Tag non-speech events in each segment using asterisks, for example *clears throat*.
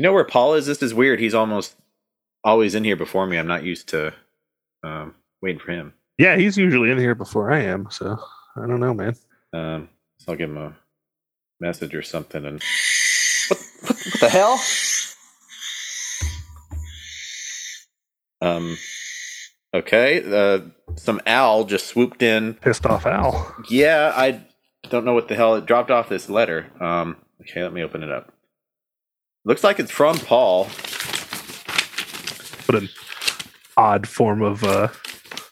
You know where Paul is? This is weird. He's almost always in here before me. I'm not used to um, waiting for him. Yeah, he's usually in here before I am, so I don't know, man. Um, so I'll give him a message or something. And what, what, what the hell? Um. Okay. Uh, some owl just swooped in. Pissed off Al. Yeah, I don't know what the hell it dropped off this letter. Um. Okay, let me open it up. Looks like it's from Paul. What an odd form of uh,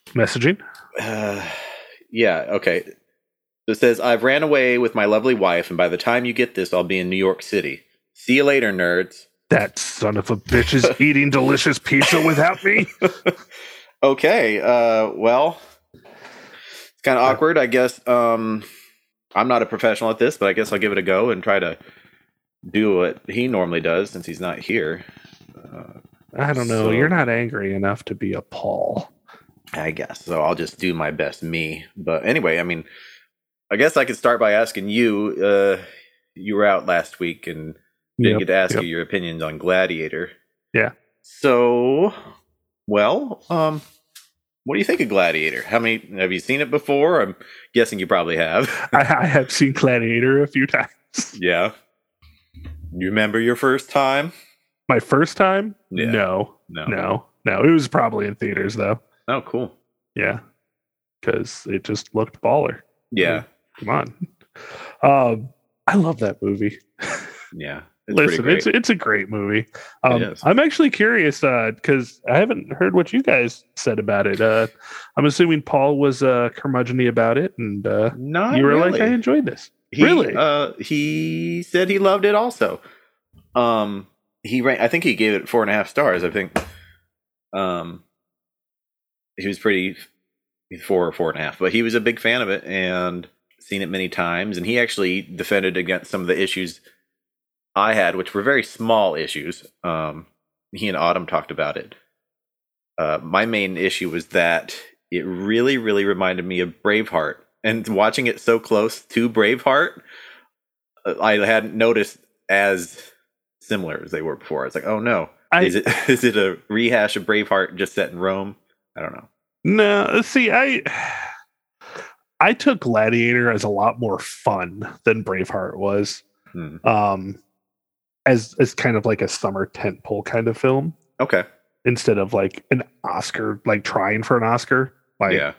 messaging. Uh, *sighs* yeah. Okay. So it says, I've ran away with my lovely wife, and by the time you get this, I'll be in New York City. See you later, nerds. That son of a bitch is *laughs* eating delicious pizza without me. *laughs* okay. Uh, well, it's kind of awkward, I guess. Um, I'm not a professional at this, but I guess I'll give it a go and try to do what he normally does since he's not here. Uh, I don't know. So- You're not angry enough to be a Paul. I guess. So I'll just do my best me. But anyway, I mean, I guess I could start by asking you. Uh, you were out last week and didn't Yep, get to ask yep. you your opinions on Gladiator. Yeah. So, well, um, what do you think of Gladiator? How many have you seen it before? I'm guessing you probably have. *laughs* I, I have seen Gladiator a few times. yeah. You remember your first time? My first time? Yeah. No, No. no, no. It was probably in theaters though. Oh, cool. Yeah, because it just looked baller. Yeah. Come on. Um, I love that movie. Yeah. It's Listen, it's it's a great movie. Um. I'm actually curious because I haven't heard what you guys said about it. Uh, I'm assuming Paul was uh, curmudgeony about it, and uh, Not you were really. like, "I enjoyed this." He, Really? Uh, he said he loved it also. Um, he ran, I think he gave it four and a half stars. I think. Um, he was pretty four or four and a half, but he was a big fan of it and seen it many times. And he actually defended against some of the issues I had, which were very small issues. Um, he and Autumn talked about it. Uh, my main issue was that it really, really reminded me of Braveheart. And watching it so close to Braveheart, uh, I hadn't noticed as similar as they were before. I was like, oh no, I is it *laughs* is it a rehash of Braveheart just set in Rome? I don't know. no see, I I took Gladiator as a lot more fun than Braveheart was. Hmm. Um, as as kind of like a summer tentpole kind of film Okay, instead of like an Oscar, like trying for an Oscar. Like, yeah,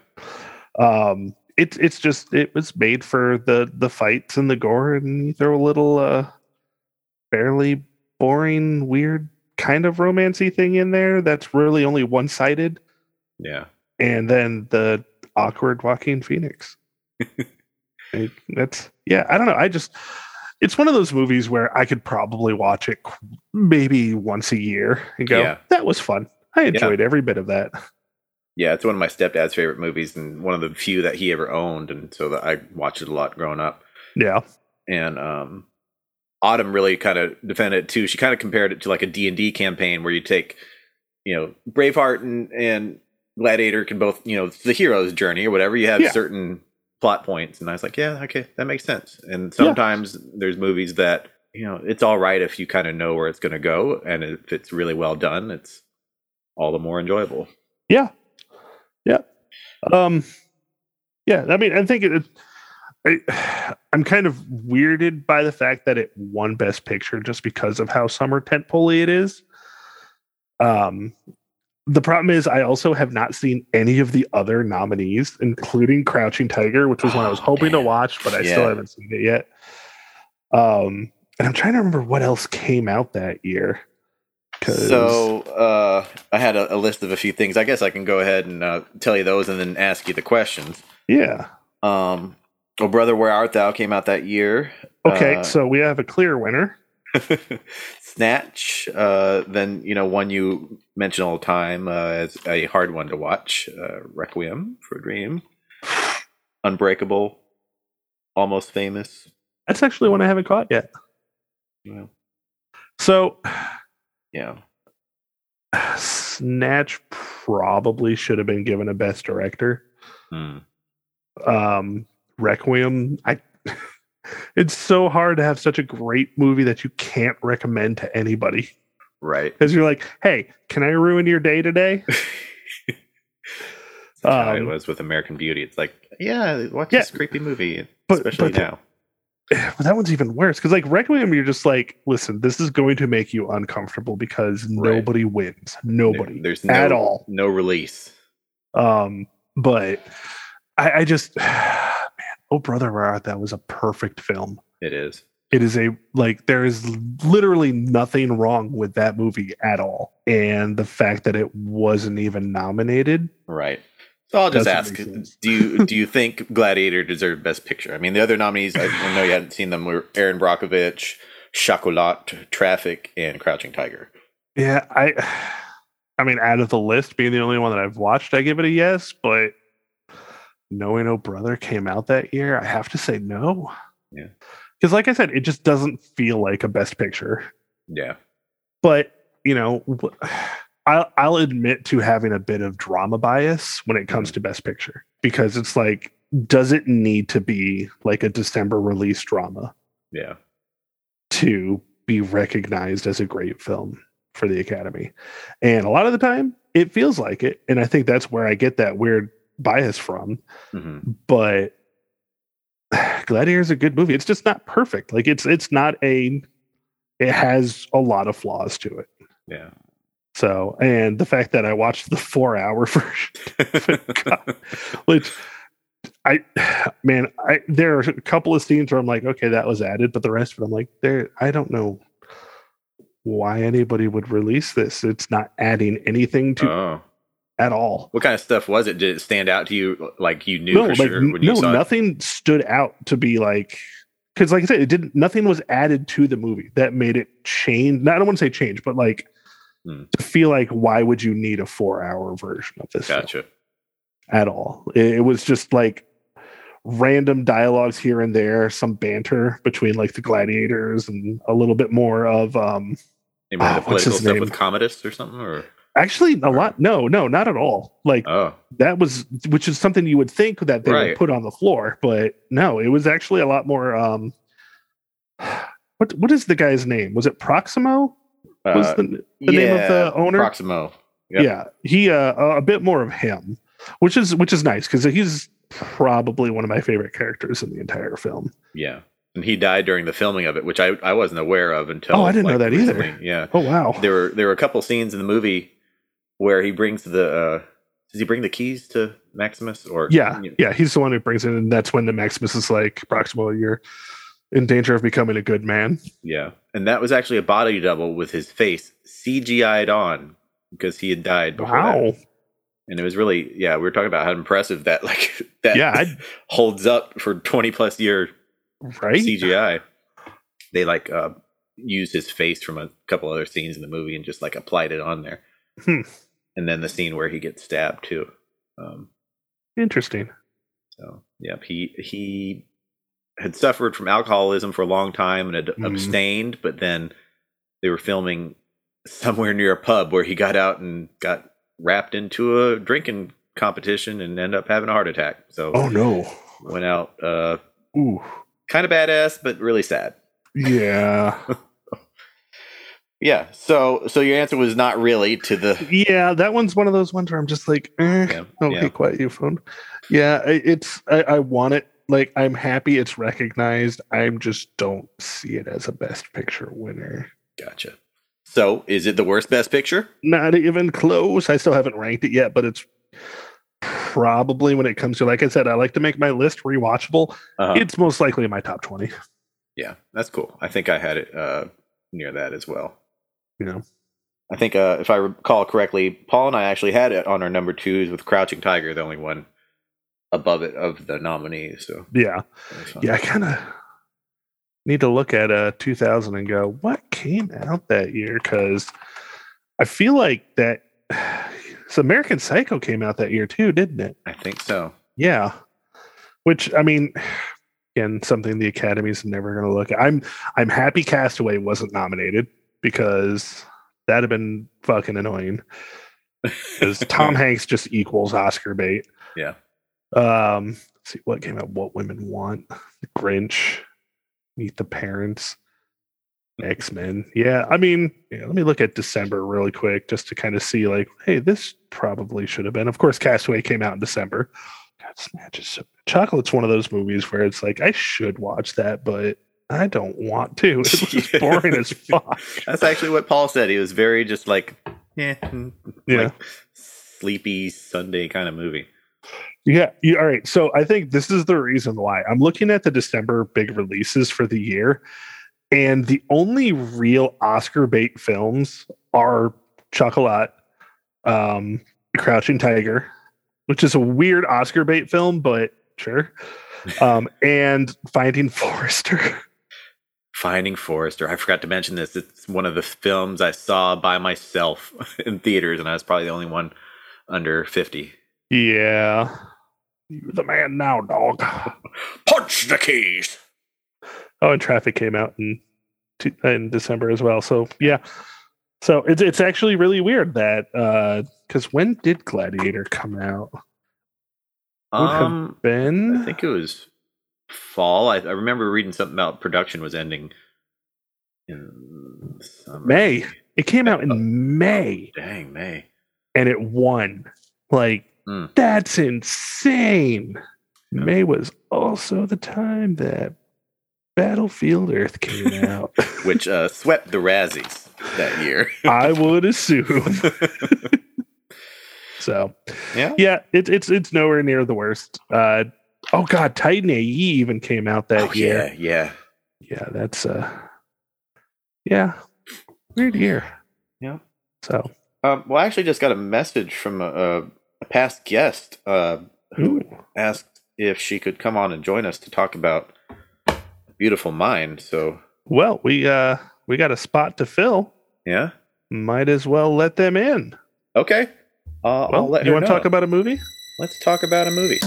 um it's it's just it was made for the the fights and the gore and you throw a little uh fairly boring weird kind of romancy thing in there that's really only one-sided. Yeah, and then the awkward Joaquin Phoenix. *laughs* Like, that's yeah i don't know i just it's one of those movies where i could probably watch it maybe once a year and go Yeah. that was fun. I enjoyed every bit of that yeah. It's one of my stepdad's favorite movies and one of the few that he ever owned, and so that I watched it a lot growing up. yeah and um autumn really kind of defended it too she kind of compared it to like a d&d campaign where you take you know braveheart and and gladiator can both you know it's the hero's journey or whatever you have Yeah. certain plot points and i was like yeah okay that makes sense and sometimes there's movies that you know it's all right if you kind of know where it's going to go and if it's really well done it's all the more enjoyable Yeah. Yeah. Um yeah, I mean, I think it, I, *sighs* I'm kind of weirded by the fact that it won best picture just because of how summer tentpole it is. Um the problem is I also have not seen any of the other nominees, including Crouching Tiger, which was one I was Oh, hoping to watch, but I still haven't seen it yet. Um and I'm trying to remember what else came out that year. So uh, I had a, a list of a few things. I guess I can go ahead and uh, tell you those, and then ask you the questions. yeah. Um, "Oh Brother, Where Art Thou" came out that year. Okay, Uh, so we have a clear winner. *laughs* Snatch, uh, then you know one you mention all the time uh, as a hard one to watch. Uh, Requiem for a Dream, Unbreakable, Almost Famous. That's actually one I haven't caught yet. Well, So, yeah, *sighs* Snatch probably should have been given a best director. Hmm. Um, Requiem, I *laughs* it's so hard to have such a great movie that you can't recommend to anybody Right. because you're like, hey, can I ruin your day today? *laughs* That's how it Um, was with American Beauty. It's like, yeah, watch Yeah. this creepy movie, But- especially but- now. But that one's even worse because like Requiem, you're just like, listen, this is going to make you uncomfortable because Right. nobody wins, nobody There- there's no, at all. no release. Um, but I, I just, *sighs* man, oh brother, where art thou was a perfect film. It is. It is a like there is literally nothing wrong with that movie at all, and the fact that it wasn't even nominated. Right. So I'll just ask. Do you do you *laughs* think Gladiator deserved Best Picture? I mean, the other nominees I, I know you hadn't seen them were Erin Brockovich, Chocolat, Traffic, and Crouching Tiger. Yeah, I, I mean, out of the list, being the only one that I've watched, I give it a yes. But knowing Oh Brother came out that year, I have to say no. Yeah. because like I said, it just doesn't feel like a Best Picture. Yeah. but you know wh- I'll, I'll admit to having a bit of drama bias when it comes to best picture because it's like does it need to be like a december release drama? Yeah. to be recognized as a great film for the academy. And a lot of the time it feels like it and i think that's where i get that weird bias from hmm but *sighs* gladiator is a good movie. It's just not perfect. Like it's it's not a it has a lot of flaws to it. Yeah. So, and the fact that I watched the four hour *laughs* version, which I, man, I, there are a couple of scenes where I'm like, okay, that was added, but the rest of it, I'm like, there, I don't know why anybody would release this. It's not adding anything to oh. at all. What kind of stuff was it? Did it stand out to you like you knew No, for like, sure when you no, saw it? nothing stood out to be like, because like I said, it didn't, nothing was added to the movie that made it change. Not, I don't want to say change, but like, Hmm. to feel like, why would you need a four hour version of this? Gotcha. at all. It, it was just like random dialogues here and there, some banter between like the gladiators and a little bit more of um Maybe the Ah, what's political his stuff name? with Commodus or something, or actually a lot no, no, not at all. Like oh, that was which is something you would think that they Right. would put on the floor, but no, it was actually a lot more um *sighs* what what is the guy's name? Was it Proximo? Was uh, the, the name of the owner? Proximo. Yep. Yeah, he uh, a bit more of him, which is which is nice because he's probably one of my favorite characters in the entire film. Yeah. And he died during the filming of it, which I, I wasn't aware of until. Oh, I didn't know that either. Yeah. Oh wow! There were there were a couple scenes in the movie where he brings the uh does he bring the keys to Maximus or Yeah, yeah, he's the one who brings it, and that's when the Maximus is like, Proximo, you're in danger of becoming a good man. Yeah. And that was actually a body double with his face CGI'd on because he had died before that. Wow. And it was really yeah, we were talking about how impressive that like *laughs* that Yeah, I'd- *laughs* holds up for 20 plus year Right? CGI. They like uh used his face from a couple other scenes in the movie and just like applied it on there. Hmm. And then the scene where he gets stabbed too. Um Interesting. so yeah, he he had suffered from alcoholism for a long time and had Mhm. abstained, but then they were filming somewhere near a pub where he got out and got wrapped into a drinking competition and ended up having a heart attack. So Oh no. went out uh Ooh. kind of badass but really sad. Yeah. *laughs* Yeah. So so your answer was not really to the yeah, that one's one of those ones where I'm just like, eh. yeah, Oh, yeah. quiet you phone. Yeah, it's I, I want it. Like I'm happy it's recognized. I just don't see it as a best picture winner. Gotcha. So is it the worst best picture? Not even close. I still haven't ranked it yet, but it's probably when it comes to like I said, I like to make my list rewatchable. Uh-huh. It's most likely in my top twenty. yeah, that's cool. I think I had it uh near that as well. You know. I think uh, if I recall correctly, Paul and I actually had it on our number twos with Crouching Tiger, the only one above it of the nominees. So Yeah. that was fun. Yeah, I kinda need to look at uh 2000 and go, what came out that year? Because I feel like that *sighs* so American Psycho came out that year too, didn't it? I think so. Yeah. Which I mean, *sighs* again, something the Academy's never going to look at. I'm I'm happy Castaway wasn't nominated because that'd have been fucking annoying. *laughs* Because Tom Hanks just equals Oscar bait. Yeah. Um, let's see what came out. What women want. The Grinch. Meet the Parents, X Men. Yeah, I mean, yeah, let me look at December really quick just to kind of see, like, hey, this probably should have been. Of course, Castaway came out in December. God, Snatch is so, Chocolate's one of those movies where it's like I should watch that, but I don't want to. *laughs* It was *laughs* boring as *laughs* fuck. That's actually what Paul said. He was very just like, yeah, Yeah. like sleepy Sunday kind of movie. Yeah, you, all right. So I think this is the reason why I'm looking at the December big releases for the year, and the only real Oscar bait films are Chocolat, um, Crouching Tiger, which is a weird Oscar bait film, but sure, *laughs* um, and Finding Forrester. Finding Forrester. I forgot to mention this. It's one of the films I saw by myself *laughs* in theaters, and I was probably the only one under 50. Yeah, you're the man now, dog. Punch the keys. Oh, and Traffic came out in in December as well. So yeah, so it's it's actually really weird that because when did Gladiator come out? Would Um, Ben, I think it was fall. I, I remember reading something about production was ending in summer. May. it came out Oh. in May, Dang, May. and it won. Like Hmm. that's insane. Yeah. May was also the time that Battlefield Earth came *laughs* out. Which uh, swept the Razzies that year. *laughs* I would assume. *laughs* So yeah. yeah, it's it's it's nowhere near the worst. Uh, oh god, Titan AE even came out that Oh, year. yeah, yeah. Yeah, that's uh, yeah, weird year. Yeah. So Um, well, I actually just got a message from a, a, past guest. Uh, who ooh, asked if she could come on and join us to talk about Beautiful Mind. So, well, we uh we got a spot to fill. yeah. Might as well let them in. Okay. Uh, I'll Well, let you want to talk about a movie? Let's talk about a movie.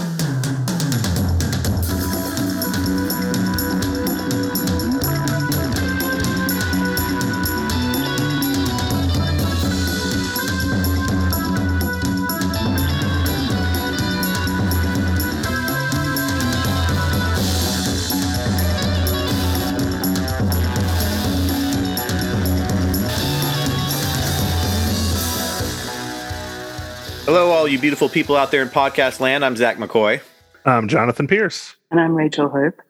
You beautiful people out there in podcast land. I'm Zach McCoy, I'm Jonathan Pierce. And I'm Rachael Hope.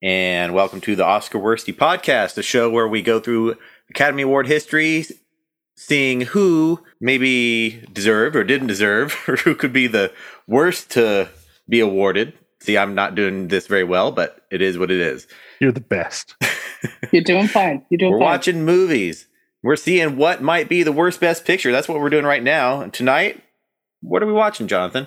and welcome to the Oscar Worsty podcast, a show where we go through Academy Award history, seeing who maybe deserved or didn't deserve, *laughs* or who could be the worst to be awarded. See, I'm not doing this very well, but it is what it is. You're the best. *laughs* You're doing fine. You're doing fine. We're fine. watching movies. We're seeing what might be the worst best picture. That's what we're doing right now. And tonight, what are we watching, Jonathan?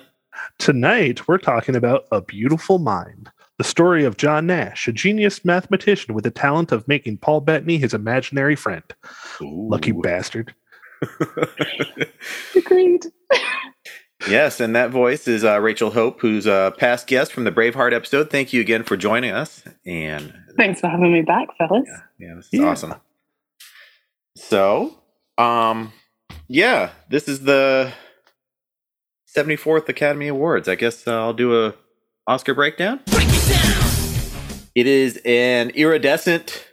Tonight, we're talking about A Beautiful Mind, the story of John Nash, a genius mathematician with the talent of making Paul Bettany his imaginary friend. Lucky bastard. *laughs* Agreed. *laughs* Yes, and that voice is uh, Rachael Hope, who's a past guest from the Braveheart episode. Thank you again for joining us. And Thanks for having me back, fellas. yeah, yeah this is Yeah. awesome. So, um, yeah, this is the 74th Academy Awards. I guess uh, I'll do a Oscar breakdown. It is an iridescent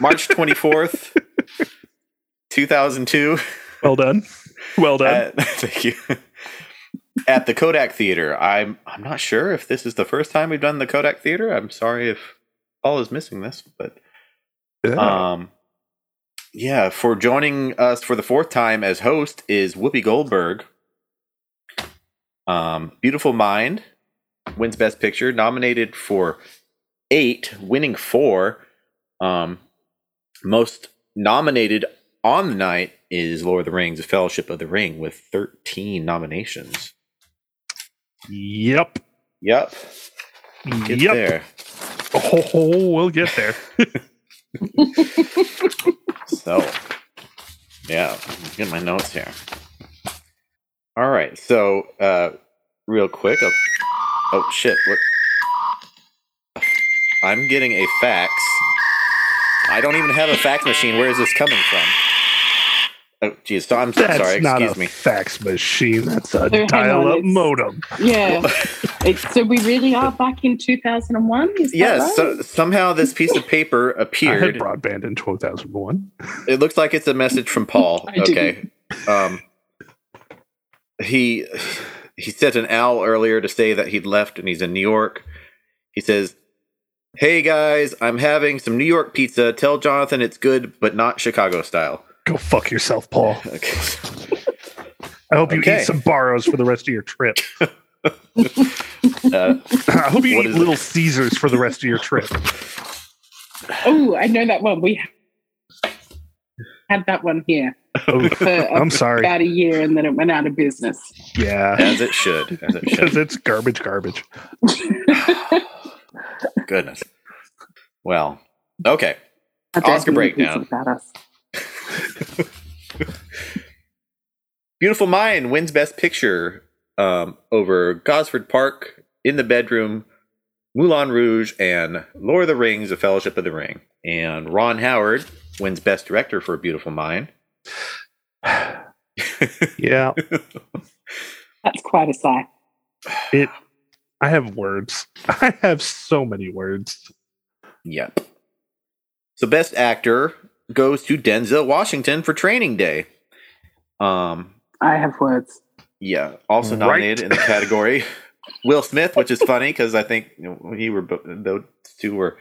March 24th, *laughs* 2002. Well done. Well done. At, *laughs* thank you. At the Kodak Theater. I'm I'm not sure if this is the first time we've done the Kodak Theater. I'm sorry if Paul is missing this, but Yeah. um yeah, for joining us for the fourth time as host is Whoopi Goldberg. Um Beautiful Mind wins Best Picture, nominated for eight, winning four. Um most nominated on the night is Lord of the Rings, The Fellowship of the Ring, with 13 nominations. yep. Yep. Get yep. there. Oh, we'll get there. *laughs* So, yeah, get my notes here. All right. So, uh, real quick. Oh, oh shit. What? I'm getting a fax. I don't even have a fax machine. Where is this coming from? Oh, geez. So I'm That's sorry. not Excuse a me. fax machine. That's a hang dial-up modem. Yeah. *laughs* It's, so we really are back in 2001? Is that Yes. right? So, somehow this piece of paper I had appeared. broadband in 2001. It looks like it's a message from Paul. *laughs* I okay. Um, he he sent an owl earlier to say that he'd left and he's in New York. He says, "Hey guys, I'm having some New York pizza. Tell Jonathan it's good, but not Chicago style." Go fuck yourself, Paul. *laughs* Okay. I hope you Okay. eat some borrows for the rest of your trip. *laughs* Uh, I hope you What eat is it? Little Caesars for the rest of your trip. Oh, I know that one. We had that one here for a- *laughs* I'm sorry. about a year and then it went out of business. Yeah, as it should. As it because should. *laughs* it's garbage, garbage. *sighs* Goodness. Well, okay. How dare Oscar he make breakdown. things About us. *laughs* Beautiful Mind wins Best Picture um, over Gosford Park, In the Bedroom, Moulin Rouge, and Lord of the Rings: The Fellowship of the Ring. And Ron Howard wins Best Director for Beautiful Mind. Yeah, That's quite a sigh. it. I have words. *laughs* I have so many words. Yep. So Best Actor goes to Denzel Washington for Training Day. Um, I have words. Yeah, also Right. nominated in the category. *laughs* Will Smith, which is funny because I think you know, he were bo- those two were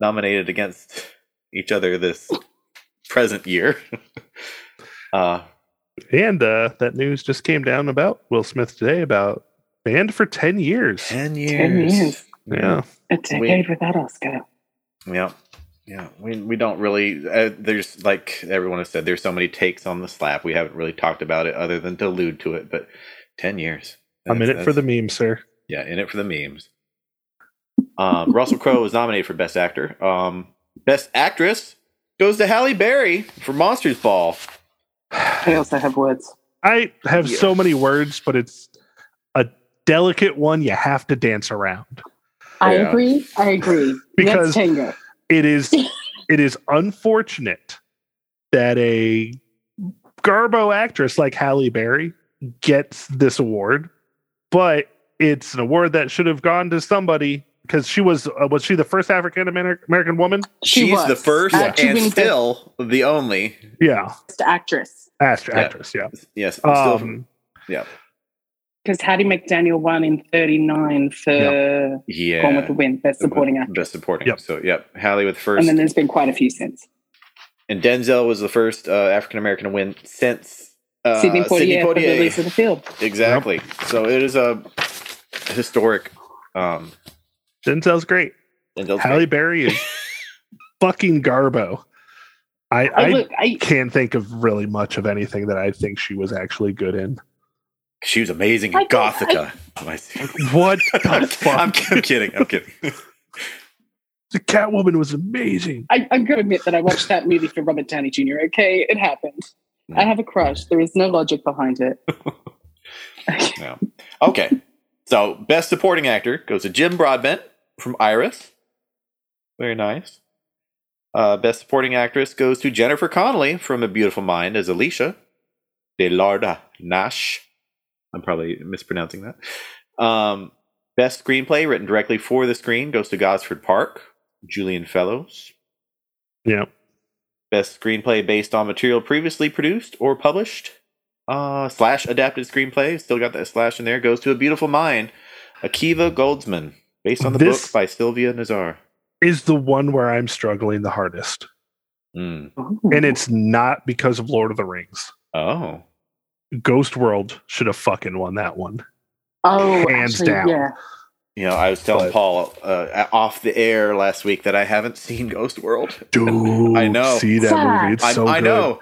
nominated against each other this present year. *laughs* uh, And uh, that news just came down about Will Smith today about banned for 10 years. ten years. 10 years. Yeah. A decade without Oscar. yeah, yeah. We we don't really. Uh, there's like everyone has said. There's so many takes on the slap. We haven't really talked about it other than to allude to it. But ten years. I'm in it for the that's- meme, sir. Yeah, in it for the memes. Um, Russell Crowe was nominated for Best Actor. Um, Best Actress goes to Halle Berry for Monsters Ball. I also have words. I have Yeah. so many words, but it's a delicate one you have to dance around. I Yeah. agree. I agree. Because- Let's tango. It is it is unfortunate that a Garbo actress like Halle Berry gets this award, but it's an award that should have gone to somebody because she was uh, was she the first African American woman? She She's was. the first to and win still the only. Yeah, Best actress. actress. Yeah. actress yeah. Yes, still, Um, yeah, Because Hattie McDaniel won in 39 for yeah. Gone with the Wind, Best Supporting Actor. Best supporting. Yep. So, yep, Halle with first, And then there's been quite a few since. And Denzel was the first uh, African American to win since uh, Sidney Poitier, for Poitier. Lilies of the Field. Exactly. So it is a historic. Um, Denzel's great. Denzel's Halle great. Berry is *laughs* fucking Garbo. I, I, I look, I, can't think of really much of anything that I think she was actually good in. She was amazing in I think- Gothika. *laughs* What the *laughs* I'm. I'm kidding. I'm kidding. The Catwoman was amazing. I, I'm going to admit that I watched that movie for Robert Downey Jr. Okay, it happened. I mm. have a crush. There is no logic behind it. Yeah. Okay. So, best supporting actor goes to Jim Broadbent from Iris. Very nice. Uh, best supporting actress goes to Jennifer Connelly from A Beautiful Mind as Alicia de Larda Nash. I'm probably mispronouncing that. Um, best screenplay written directly for the screen goes to Gosford Park, Julian Fellowes. Yeah. Best screenplay based on material previously produced or published. Uh, slash adapted screenplay. Still got that slash in there. Goes to A Beautiful Mind. Akiva Goldsman. Based on the This- book by Sylvia Nasar. Is the one where I'm struggling the hardest. Mm. And it's not because of Lord of the Rings. Oh. Ghost World should have fucking won that one. oh, hands actually, down. Yeah. You know, I was telling But- Paul uh, off the air last week that I haven't seen Ghost World. *laughs* Dude, I know. See that Sad. movie? It's I, so I good. know.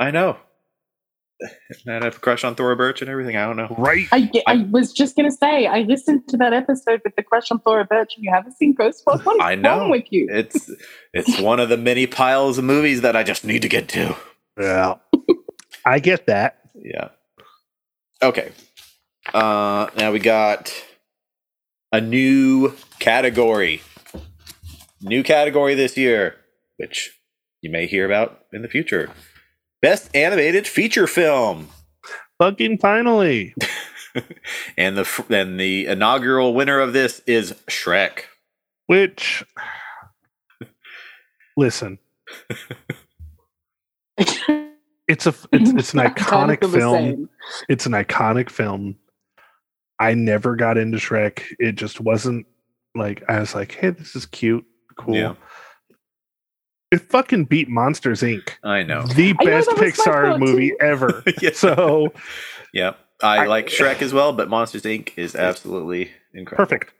I know. And I have a crush on Thora Birch and everything. I don't know. Right? I, ge- I was just going to say, I listened to that episode with the crush on Thora Birch, and you haven't seen Ghost World. What is I know. wrong with you? It's it's one of the many piles of movies that I just need to get to. Yeah. I get that. Yeah. Okay. Uh now we got a new category. New category this year, which you may hear about in the future. Best animated feature film. Fucking finally. *laughs* And the f- and the inaugural winner of this is Shrek. Which, listen, *laughs* it's a it's it's an *laughs* iconic film. It's an iconic film. I never got into Shrek. It just wasn't like I was like, hey, this is cute, cool. Yeah. It fucking beat Monsters Inc. I know. The I know, best that Pixar movie too. ever. *laughs* yeah. So yeah. I, I- like Shrek as well, but Monsters Inc. is absolutely incredible. perfect.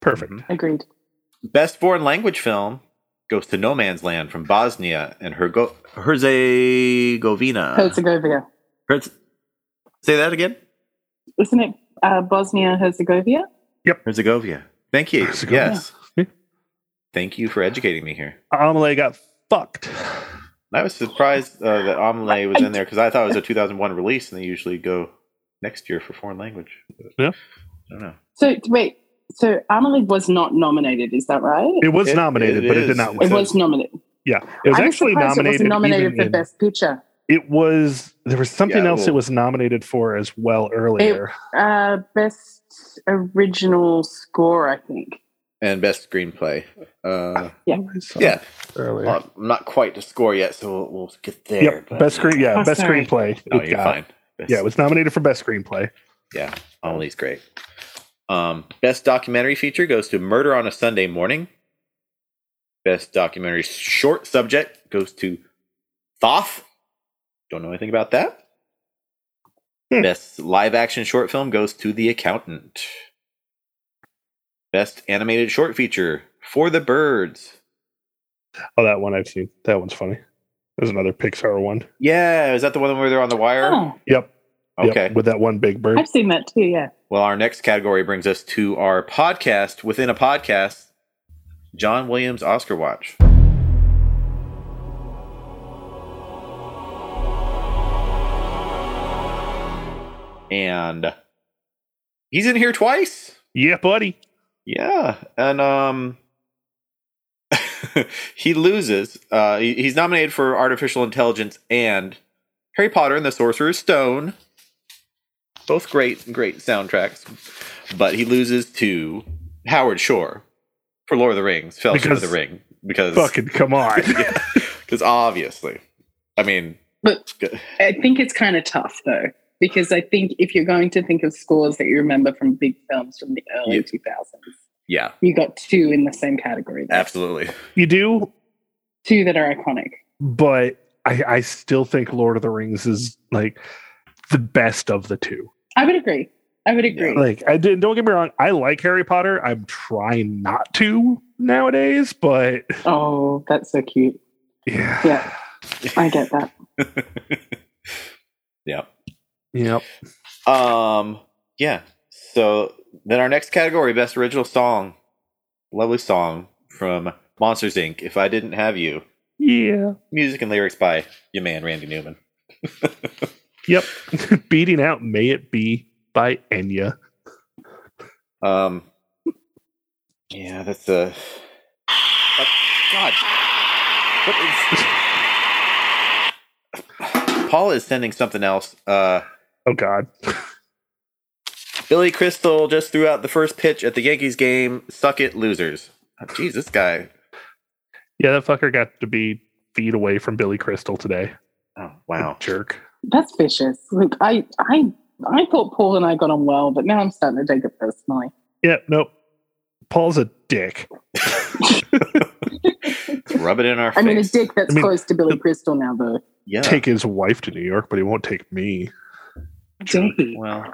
Perfect. Mhm. Agreed. Best foreign language film goes to No Man's Land from Bosnia and Hergo- Herzegovina. Herzegovina. Herz- Say that again. Isn't it uh, Bosnia Herzegovina? Yep, Herzegovina. Thank you. Herzegovina. Yes. Thank you for educating me here. Amelie got fucked. I was surprised uh, that Amelie was in there because I thought it was a 2001 release, and they usually go next year for foreign language. Yeah. I don't know. So wait, so Amelie was not nominated, is that right? It was It- nominated, it but it did not It win. It was nominated. Yeah, it was I actually surprised nominated. It was nominated for in- Best Picture. It was there was something Yeah, else well- it was nominated for as well earlier. Uh, best original score, I think. And best screenplay. Uh, I saw yeah, it earlier. well, I'm not quite to score yet, so we'll, we'll get there. yep, but- best screen. Yeah, Oh, best sorry. screenplay. No, you're got. fine. Best- Yeah, it was nominated for best screenplay. Yeah, Amelie's great. Um, best documentary feature goes to Murder on a Sunday Morning. Best documentary short subject goes to Thoth. Don't know anything about that. Hmm. Best live action short film goes to The Accountant. Best animated short feature For the Birds. Oh, that one I've seen. That one's funny. There's another Pixar one. Yeah, is that the one where they're on the wire? Oh, Yep. yep, okay. with that one big bird. I've seen that too. Yeah. Well, our next category brings us to our podcast within a podcast John Williams Oscar Watch. And he's in here twice. Yeah, buddy. Yeah. And um *laughs* he loses. Uh he- he's nominated for artificial intelligence and Harry Potter and the Sorcerer's Stone. Both great great soundtracks. But he loses to Howard Shore for Lord of the Rings, Fellowship Because- of the Ring. Because Fucking come on. *laughs* because obviously. I mean But g- I think it's kind of tough though, because I think if you're going to think of scores that you remember from big films from the early Yeah. 2000s, yeah, you got two in the same category. there. absolutely. you do, Two that are iconic. but I, I still think Lord of the Rings is like the best of the two. I would agree. I would agree. Like I did. Don't get me wrong. I like Harry Potter. I'm trying not to nowadays, but Oh, that's so cute. yeah, Yeah. I get that. *laughs* yeah. Yep. Um. Yeah. So then our next category, best original song, lovely song from Monsters Inc. If I didn't have you, Yeah. music and lyrics by your man Randy Newman. *laughs* Yep. *laughs* Beating out May It Be by Enya. Um. Yeah, that's a. Uh, God. What is? *laughs* Paul is sending something else. Uh, Oh God. Billy Crystal just threw out the first pitch at the Yankees game. Suck it, losers. Oh, Jeez, this guy. Yeah, that fucker got to be feet away from Billy Crystal today. Oh wow. Jerk. That's vicious. Like I, I, I thought Paul and I got on well, but now I'm starting to take it personally. Yeah, nope. Paul's a dick. *laughs* Rub it in our face. I mean, a dick that's I mean, close to Billy Crystal now, though. Yeah. Take his wife to New York, but he won't take me. Dang. Well,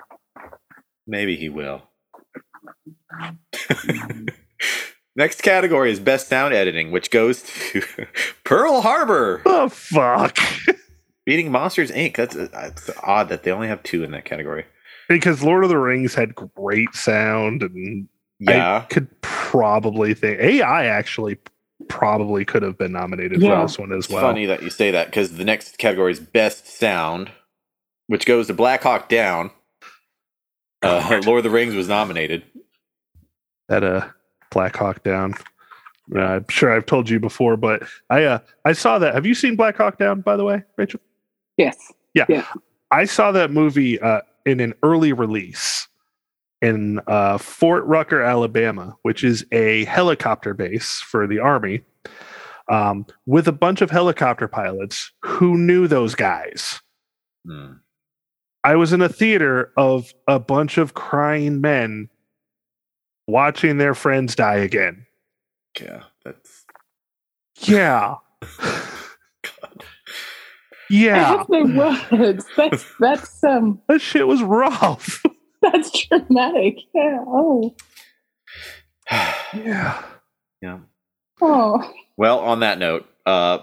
maybe he will. *laughs* Next category is best sound editing, which goes to *laughs* Pearl Harbor, Oh fuck. beating Monsters Inc. That's it's odd that they only have two in that category. because Lord of the Rings had great sound and Yeah, I could probably think AI actually probably could have been nominated for Yeah. this one as it's well. funny that you say that because the next category is best sound, which goes to Black Hawk Down. Uh, Lord of the Rings was nominated. That uh Black Hawk Down. Yeah, I'm sure I've told you before, but I uh I saw that. Have you seen Black Hawk Down, by the way, Rachael? Yes. Yeah. I saw that movie uh, in an early release in uh, Fort Rucker, Alabama, which is a helicopter base for the Army, um, with a bunch of helicopter pilots who knew those guys. Hmm. I was in a theater of a bunch of crying men watching their friends die again. Yeah, that's Yeah. *laughs* I Yeah. have no words. That's that's um That shit was rough. *laughs* that's dramatic. Yeah. Oh. *sighs* yeah. yeah. Oh. Well, on that note, uh,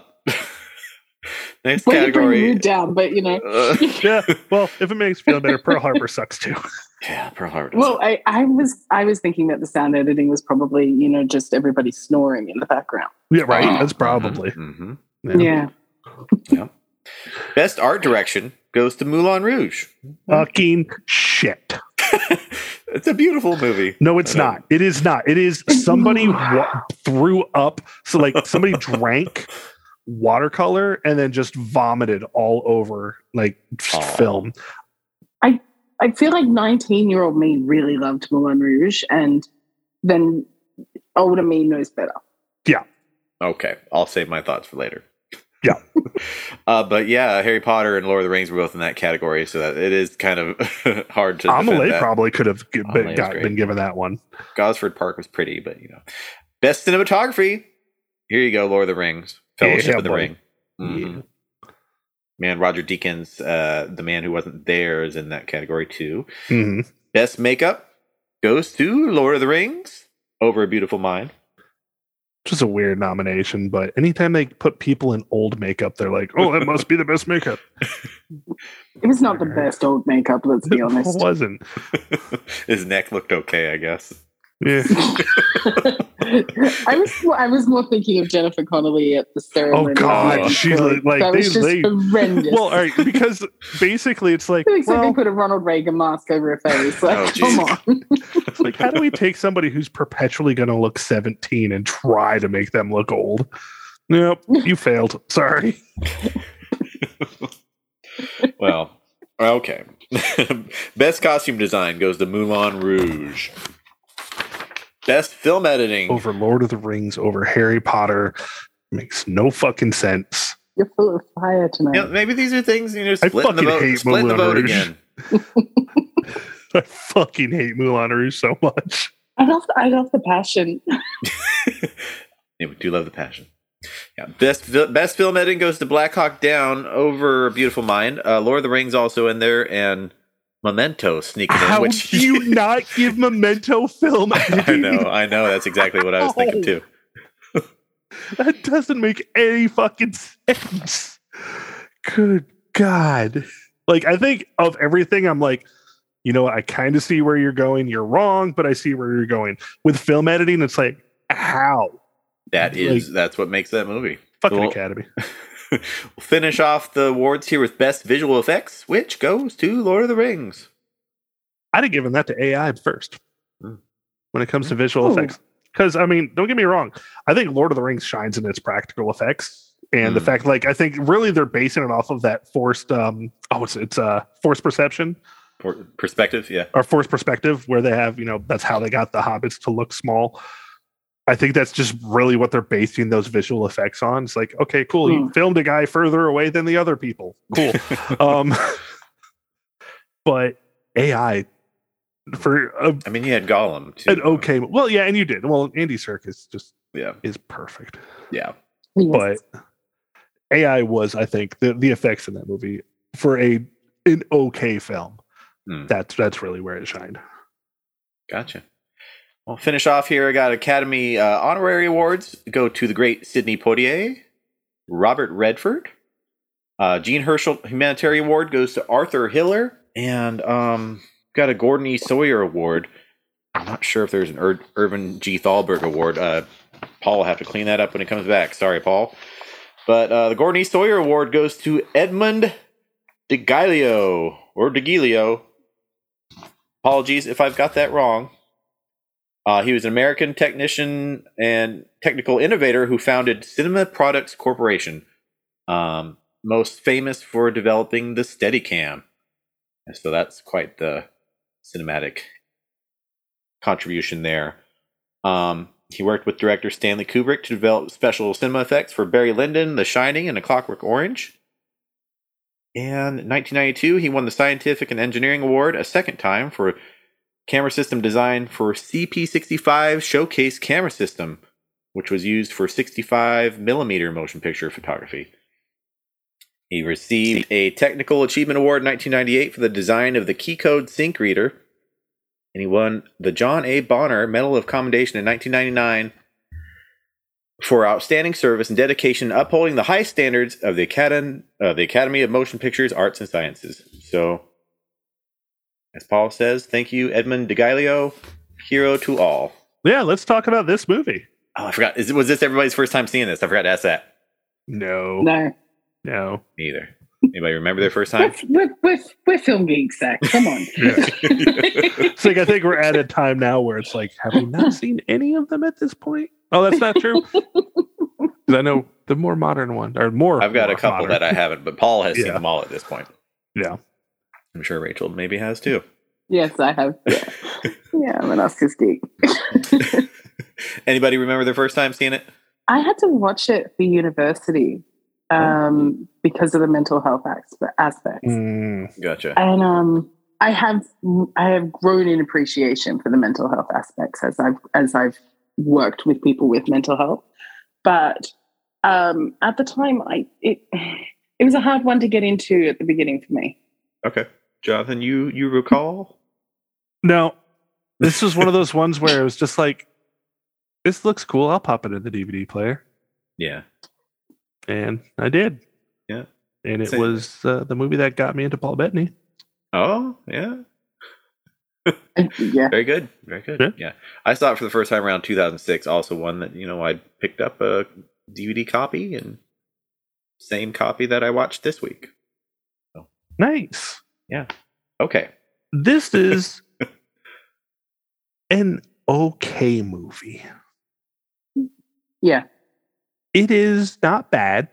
next Way to bring category. mood down, but you know. Uh, *laughs* Yeah. Well, if it makes you feel better, Pearl Harbor sucks too. yeah, Pearl Harbor. Well. I, I was I was thinking that the sound editing was probably you know just everybody snoring in the background. Yeah, right. Wow. That's probably. Mhm, Yeah. Yeah. Best art direction goes to Moulin Rouge. Fucking shit. *laughs* it's a beautiful movie. No, it's not. It is not. It is somebody *laughs* wa- threw up. So, like, somebody drank watercolor and then just vomited all over, like, just Aw. film. I I feel like 19 year old me really loved Moulin Rouge, and then older me knows better. Yeah. Okay, I'll save my thoughts for later. Yeah. *laughs* uh, but yeah, Harry Potter and Lord of the Rings were both in that category, so that it is kind of *laughs* hard to. Amelie that. probably could have been, Amelie got, been given that one. Gosford Park was pretty, but you know, best cinematography. Here you go, Lord of the Rings, Fellowship Yeah, of the boy. Ring. Mhm. Man, Roger Deakins, uh, the man who wasn't there, is in that category too. hmm Best makeup goes to Lord of the Rings, Over a Beautiful Mind. Which is a weird nomination, but anytime they put people in old makeup, they're like, oh, that must be the best makeup. *laughs* It was not the best old makeup, let's be honest. It wasn't. *laughs* His neck looked okay, I guess. Yeah. I was I was more thinking of Jennifer Connelly at the ceremony. Oh, God, she she's like, like that they, was just they horrendous. well, all right, because basically it's like, It looks like they put a Ronald Reagan mask over her face. Oh, like, Oh, come geez. on. *laughs* like how do we take somebody who's perpetually going to look 17 and try to make them look old? Nope, you failed. Sorry. Well, okay. *laughs* Best costume design goes to Moulin Rouge. Best film editing. Over Lord of the Rings, over Harry Potter, makes no fucking sense. You're full of fire tonight. You know, maybe these are things you know. I Splitting the fucking vote. hate Splitting the vote Rouge. again. *laughs* *laughs* I fucking hate Moulin Rouge so much. I love I love the passion. *laughs* Yeah, we do love the passion. Yeah, best best film editing goes to Black Hawk Down over Beautiful Mind. Uh, Lord of the Rings also in there, and Memento sneaking in. How Which do you *laughs* not give Memento film I know, I know. That's exactly what I was thinking too. That doesn't make any fucking sense. Good God. Like, I think of everything, I'm like, you know, I kind of see where you're going. You're wrong, but I see where you're going. With film editing, it's like, how? That is Like- that's what makes that movie. Fucking Well- Academy. *laughs* we'll *laughs* finish off the awards here with best visual effects, which goes to Lord of the Rings. I'd have given that to AI first Hmm. when it comes to visual Ooh. effects. Because, I mean, don't get me wrong. I think Lord of the Rings shines in its practical effects. And the Hmm. fact, like, I think really they're basing it off of that forced, um, oh, it's, it's uh, forced perception perspective, yeah. or forced perspective where they have, you know, that's how they got the hobbits to look small. I think that's just really what they're basing those visual effects on. It's like, okay, cool. You Hmm. filmed a guy further away than the other people. Cool. *laughs* um, *laughs* but AI for a, I mean, you had Gollum too. an okay, well, yeah, and you did. Well, Andy Serkis just Yeah, is perfect, yeah. but AI was, I think, the the effects in that movie for a an okay film. Hmm. That's that's really where it shined. Gotcha. Well, finish off here. I got Academy uh, honorary awards go to the great Sidney Poitier, Robert Redford, uh, Jean Hersholt Humanitarian Award goes to Arthur Hiller, and um, got a Gordon E. Sawyer Award. I'm not sure if there's an Ir- Irving G. Thalberg Award. Uh, Paul will have to clean that up when he comes back. Sorry, Paul. But uh, the Gordon E. Sawyer Award goes to Edmund DeGilio or DeGilio. Apologies if I've got that wrong. Uh, he was an American technician and technical innovator who founded Cinema Products Corporation. Um, most famous for developing the Steadicam. So that's quite the cinematic contribution there. Um, he worked with director Stanley Kubrick to develop special cinema effects for Barry Lyndon, The Shining, and A Clockwork Orange. And in 1992, he won the Scientific and Engineering Award a second time for camera system design for CP65 Showscan camera system, which was used for 65 millimeter motion picture photography. He received a Technical Achievement Award in 1998 for the design of the Keycode Sync Reader, and he won the John A. Bonner Medal of Commendation in 1999 for outstanding service and dedication upholding the high standards of the uh, the Academy of Motion Pictures, Arts, and Sciences. So, as Paul says, thank you, Edmund DiGiulio, hero to all. Yeah, let's talk about this movie. Oh, I forgot. Is, was this everybody's first time seeing this? I forgot to ask that. No, No, no. Me either. Anybody remember their first time? we're, we're, we're, we're film geeks, Zach. Come on. *laughs* It's like I think we're at a time now where it's like, have we not seen any of them at this point? Oh, that's not true. *laughs* 'Cause I know the more modern one or more. I've got a couple modern. that I haven't, but Paul has seen them all at this point. Yeah. I'm sure Rachael maybe has too. yes, I have. *laughs* Yeah, yeah I'm an Oscars geek. Anybody remember their first time seeing it? I had to watch it for university um, because of the mental health aspects. Mm, Gotcha. and um, I have I have grown in appreciation for the mental health aspects as I've as I've worked with people with mental health. But um, at the time, I it it was a hard one to get into at the beginning for me. Okay. Jonathan, you you recall? no, this was one of those ones where it was just like, this looks cool. I'll pop it in the DVD player, Yeah. and I did. Yeah. and it Same. was uh, the movie that got me into Paul Bettany. Oh, yeah. *laughs* yeah, Very good. Very good. Yeah. Yeah. I saw it for the first time around 2006. Also, one that, you know, I picked up a DVD copy and same copy that I watched this week. Nice. Okay. This *laughs* is an okay movie. yeah, It is not bad.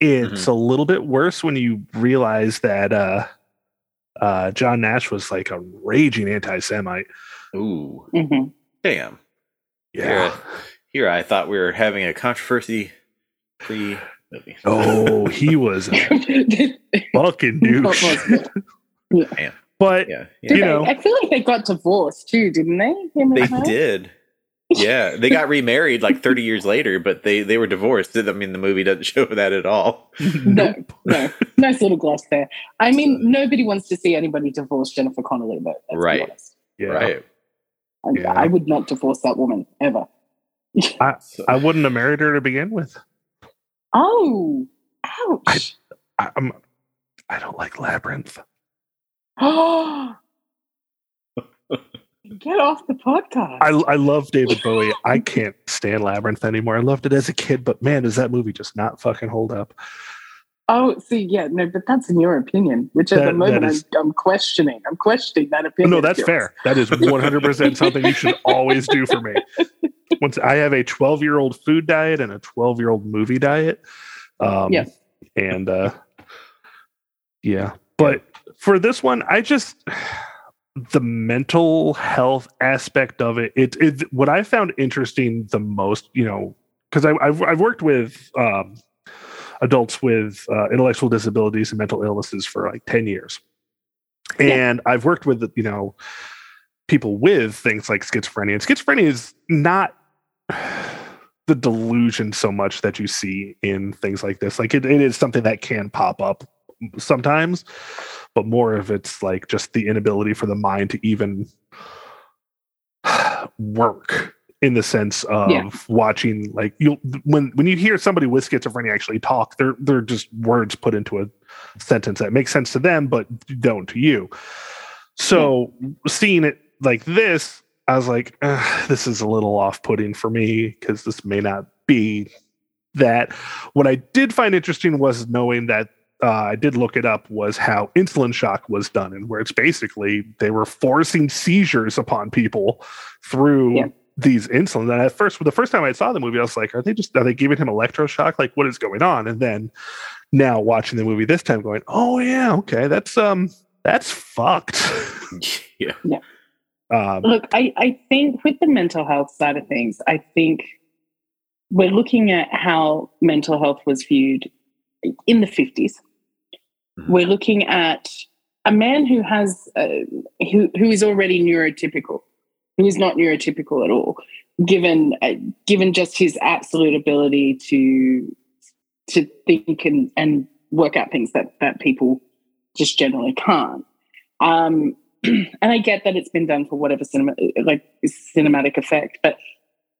It's Mm-hmm. a little bit worse when you realize that uh, uh, John Nash was like a raging anti-Semite. Ooh. hmm Damn. Yeah. Here, I thought we were having a controversy free movie. *laughs* Oh, he was a *laughs* fucking douche. *laughs* But Yeah. Did You yeah. know. I feel like they got divorced too, didn't they? They her? did. Yeah, they got remarried like 30 years later, but they they were divorced. I mean, the movie doesn't show that at all. No, no, nice little gloss there. I mean, nobody wants to see anybody divorce Jennifer Connelly, but let's Right. be. Yeah. Right. I, Yeah. I would not divorce that woman ever. So, I wouldn't have married her to begin with. Oh, ouch! I, I'm I don't like Labyrinth. Oh, *gasps* get off the podcast. I I love David Bowie. I can't stand Labyrinth anymore. I loved it as a kid, but man, does that movie just not fucking hold up? oh, see, yeah, no, but that's in your opinion, which at That- the moment is- I'm, I'm questioning. I'm questioning that opinion. no, that's fair. That is *laughs* 100% something you should always do for me. Once I have a 12 year old food diet and a 12 year old movie diet. Um, Yeah. And uh, yeah, but for this one, I just *sighs* the mental health aspect of it. It, it what I found interesting the most, you know, because I've I've worked with um, adults with uh, intellectual disabilities and mental illnesses for like 10 years. Yeah. And I've worked with, you know, people with things like schizophrenia. And schizophrenia is not the delusion so much that you see in things like this. Like it, it is something that can pop up sometimes, but more of it's like just the inability for the mind to even work in the sense of Yeah. watching like you when when you hear somebody with schizophrenia actually talk they're they're just words put into a sentence that makes sense to them but don't to you so seeing it like this i was like this is a little off-putting for me because this may not be that what i did find interesting was knowing that uh, I did look it up was how insulin shock was done, and where it's basically they were forcing seizures upon people through Yeah. these insulin. And at first, the first time I saw the movie, I was like, are they just are they giving him electroshock? Like, what is going on? And then now watching the movie this time, going, oh yeah, okay, that's um that's fucked. *laughs* *laughs* yeah. Um, Look, I, I think with the mental health side of things, I think we're looking at how mental health was viewed in the 50s. Mhm. We're looking at a man who has uh, who who is already neurotypical, who is not neurotypical at all, given uh, given just his absolute ability to to think and, and work out things that that people just generally can't. Um, *clears throat* and I get that it's been done for whatever cinema like cinematic effect, but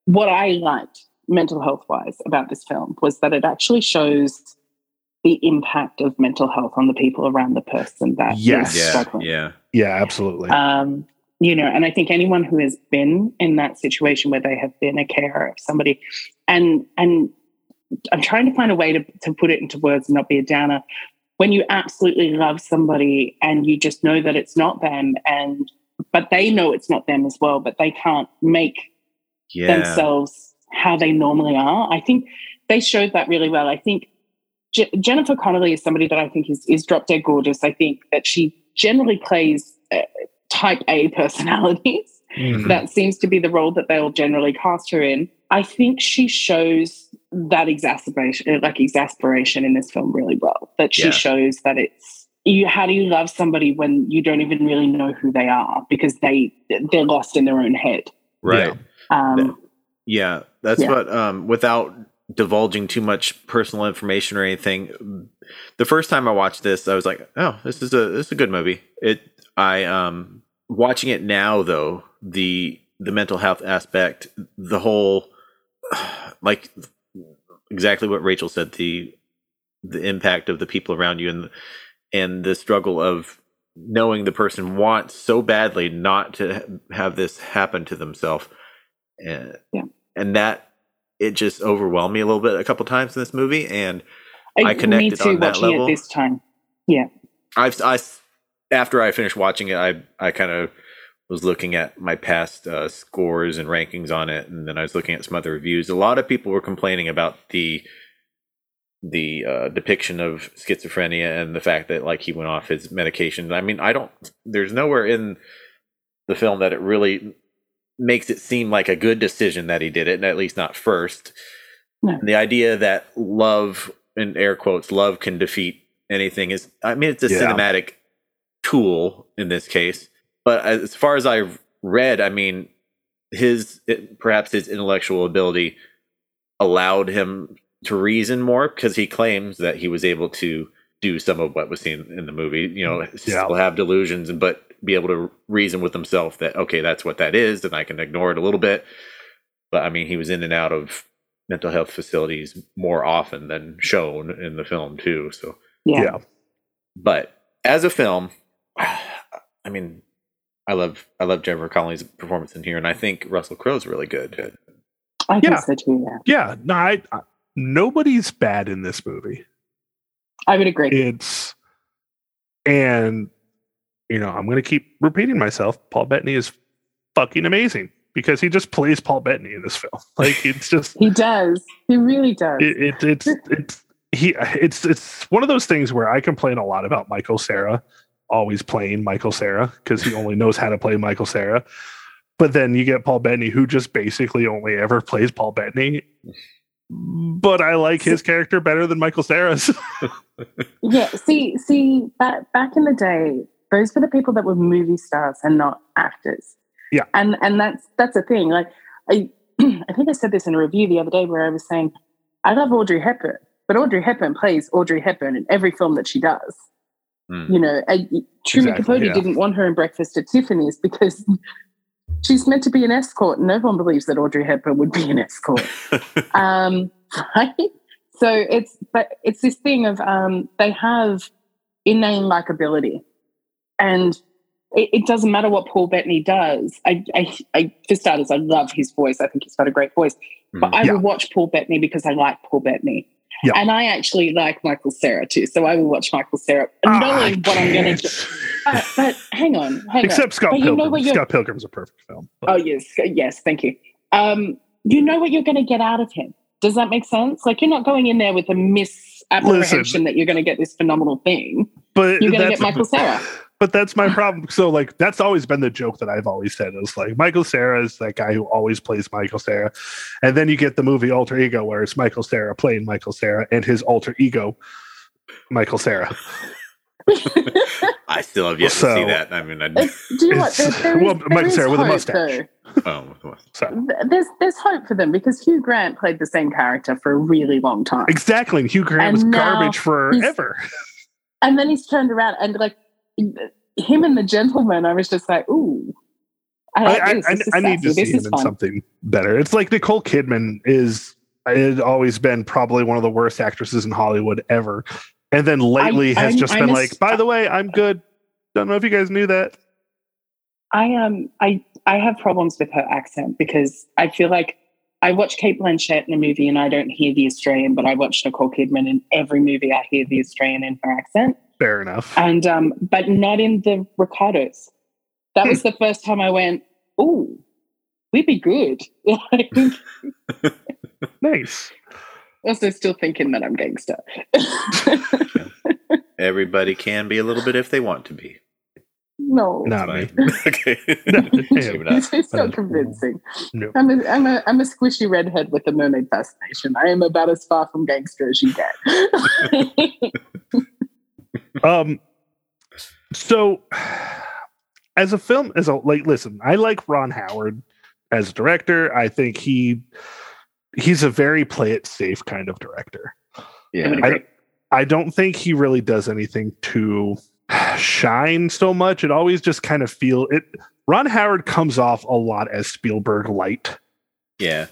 what I liked mental health wise about this film was that it actually shows the impact of mental health on the people around the person that is Yes. Yeah. struggling. Yeah. yeah, absolutely. Um, you know, and I think anyone who has been in that situation where they have been a carer of somebody, and and I'm trying to find a way to to put it into words and not be a downer. When you absolutely love somebody and you just know that it's not them, and but they know it's not them as well, but they can't make Yeah. themselves how they normally are. I think they showed that really well. I think Je- Jennifer Connelly is somebody that I think is, is drop dead gorgeous. I think that she generally plays uh, type A personalities. Mhm. That seems to be the role that they'll generally cast her in. I think she shows that exacerbation, uh, like exasperation in this film really well. That she Yeah. shows that it's you. How do you love somebody when you don't even really know who they are because they they're lost in their own head. Right. Um, Yeah, that's Yeah. what. Um, without divulging too much personal information or anything, the first time I watched this, I was like, "Oh, this is a this is a good movie." It. I um watching it now though the the mental health aspect, the whole *sighs* like exactly what Rachael said the the impact of the people around you and and the struggle of knowing the person wants so badly not to have this happen to themselves and Yeah. and that it just overwhelmed me a little bit a couple times in this movie and I connected me too, on that level. it this time. Yeah I've I after I finished watching it I I kind of was looking at my past uh, scores and rankings on it and then I was looking at some other reviews a lot of people were complaining about the the uh, depiction of schizophrenia and the fact that like he went off his medication I mean I don't there's nowhere in the film that it really makes it seem like a good decision that he did it, and at least not first. No. The idea that love, in air quotes, love can defeat anything is, I mean, it's a Yeah. cinematic tool in this case. But as far as I've read, I mean, his perhaps his intellectual ability allowed him to reason more because he claims that he was able to do some of what was seen in the movie. You know, mm, still have delusions but be able to reason with himself that okay, that's what that is, and I can ignore it a little bit. But I mean, he was in and out of mental health facilities more often than shown in the film too. So, Yeah. yeah. but as a film, *sighs* I mean, I love I love Jennifer Connelly's performance in here, and I think Russell Crowe's really good. I think Yeah. so too. Yeah, Yeah, no, I, I nobody's bad in this movie. I would agree. It's and you know, I'm going to keep repeating myself. Paul Bettany is fucking amazing because he just plays Paul Bettany in this film. *laughs* Like it's just He does. He really does. it, it, it's it's he it's it's one of those things where I complain a lot about Michael Cera always playing Michael Cera because he only knows how to play Michael Cera. But then you get Paul Bettany who just basically only ever plays Paul Bettany. But I like his character better than Michael Cera's. *laughs* yeah. See, see, back back in the day, those were the people that were movie stars and not actors. Yeah. And and that's that's a thing. Like I *clears throat* I think I said this in a review the other day where I was saying, I love Audrey Hepburn, but Audrey Hepburn plays Audrey Hepburn in every film that she does. Hmm. You know, I, Truman Exactly, Capote yeah. didn't want her in Breakfast at Tiffany's because she's meant to be an escort. No one believes that Audrey Hepburn would be an escort *laughs* um, *laughs* right? So it's but it's this thing of um, they have innate likability, and it, it doesn't matter what Paul Bettany does. I, I, I, for starters, I love his voice. I think he's got a great voice. But I Yeah. will watch Paul Bettany because I like Paul Bettany. Yeah. And I actually like Michael Cera too, so I will watch Michael Cera, Ah, knowing what I'm going to do. But, but hang on, hang on. Except Scott But you know Pilgrim. what you're- Scott Pilgrim's a perfect film. Oh yes, yes, thank you. um, you know what you're going to get out of him. Does that make sense? Like you're not going in there with a misapprehension Listen. that you're going to get this phenomenal thing. But You're going to get Michael *laughs* Sarah. But that's my *laughs* problem. So like that's always been the joke that I've always said is like Michael Cera is that guy who always plays Michael Cera. And then you get the movie Alter Ego where it's Michael Cera playing Michael Cera and his alter ego Michael Cera. *laughs* I still have yet to see that. I mean, I, It's- do you know what? There, there is, well, there Michael is Cera with a mustache. though. oh, So There's there's hope for them because Hugh Grant played the same character for a really long time, exactly. And Hugh Grant And was garbage forever. and then he's turned around and like him and the gentleman. I was just like, ooh. I, like I, this. I, This I need to sassy. see him in fun. something better. It's like Nicole Kidman is had always been probably one of the worst actresses in Hollywood ever. And then lately has just been like, by the way, I'm good. Don't know if you guys knew that. I um I I have problems with her accent because I feel like I watch Cate Blanchett in a movie and I don't hear the Australian, but I watch Nicole Kidman in every movie I hear the Australian in her accent, Fair enough. and um but not in the Ricardos. That was the first time I went, "Oh, we'd be good." *laughs* Like, *laughs* nice. also, still thinking that I'm gangster. *laughs* everybody can be a little bit if they want to be. no, Not me. Okay. No, Maybe not. it's, it's Uh, not convincing. No. I'm a, I'm a I'm a squishy redhead with a mermaid fascination. I am about as far from gangster as you get. Um so as a film as a like listen, I like Ron Howard as a director. I think he he's a very play it safe kind of director. Yeah. I, I don't think he really does anything to shine so much. It always just kind of feel it. Ron Howard comes off a lot as Spielberg light, Yeah.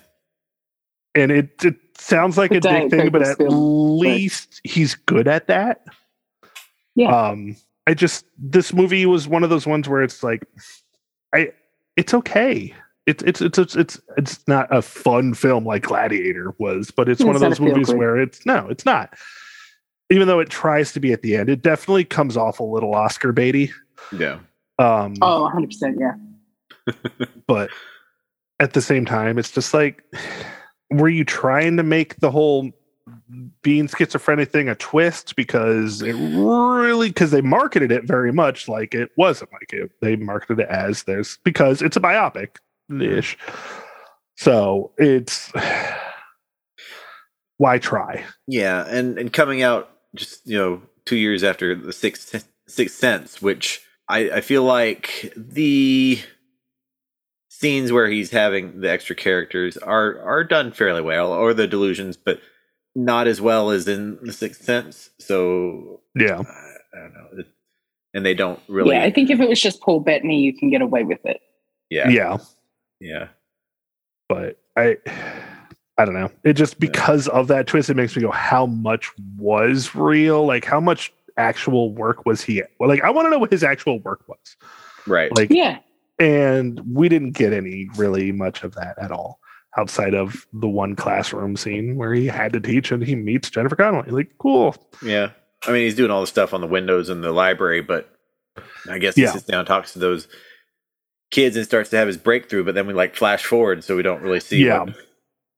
and it it sounds like The a dick thing, but at Spielberg. least he's good at that. Yeah. Um, I just this movie was one of those ones where it's like, I it's okay. It's it's it's it's it's it's not a fun film like Gladiator was, but it's It's one of those movies good. where it's no, it's not. Even though it tries to be at the end, it definitely comes off a little Oscar baity. Yeah. Um, oh, 100 percent, yeah. *laughs* but at the same time, it's just like, *sighs* were you trying to make the whole being schizophrenic thing a twist because it really because they marketed it very much like it wasn't like it. They marketed it as there's because it's a biopic mm-hmm. ish. So it's *sighs* why try? Yeah, and and coming out just you know two years after the Sixth Sixth Sense, which I I feel like the scenes where he's having the extra characters are are done fairly well, or the delusions, but not as well as in the Sixth Sense. So Yeah. I, I don't know, it, and they don't really. Yeah, I think if it was just Paul Bettany, you can get away with it. yeah, Yeah. yeah, but I I don't know. It just because of that twist, it makes me go, how much was real? Like how much actual work was he well, like I want to know what his actual work was. right. Like Yeah, and we didn't get any really much of that at all outside of the one classroom scene where he had to teach and he meets Jennifer Connelly. Like, cool. Yeah. I mean, he's doing all the stuff on the windows in the library, but I guess he Yeah. sits down and talks to those kids and starts to have his breakthrough, but then we like flash forward so we don't really see Yeah. what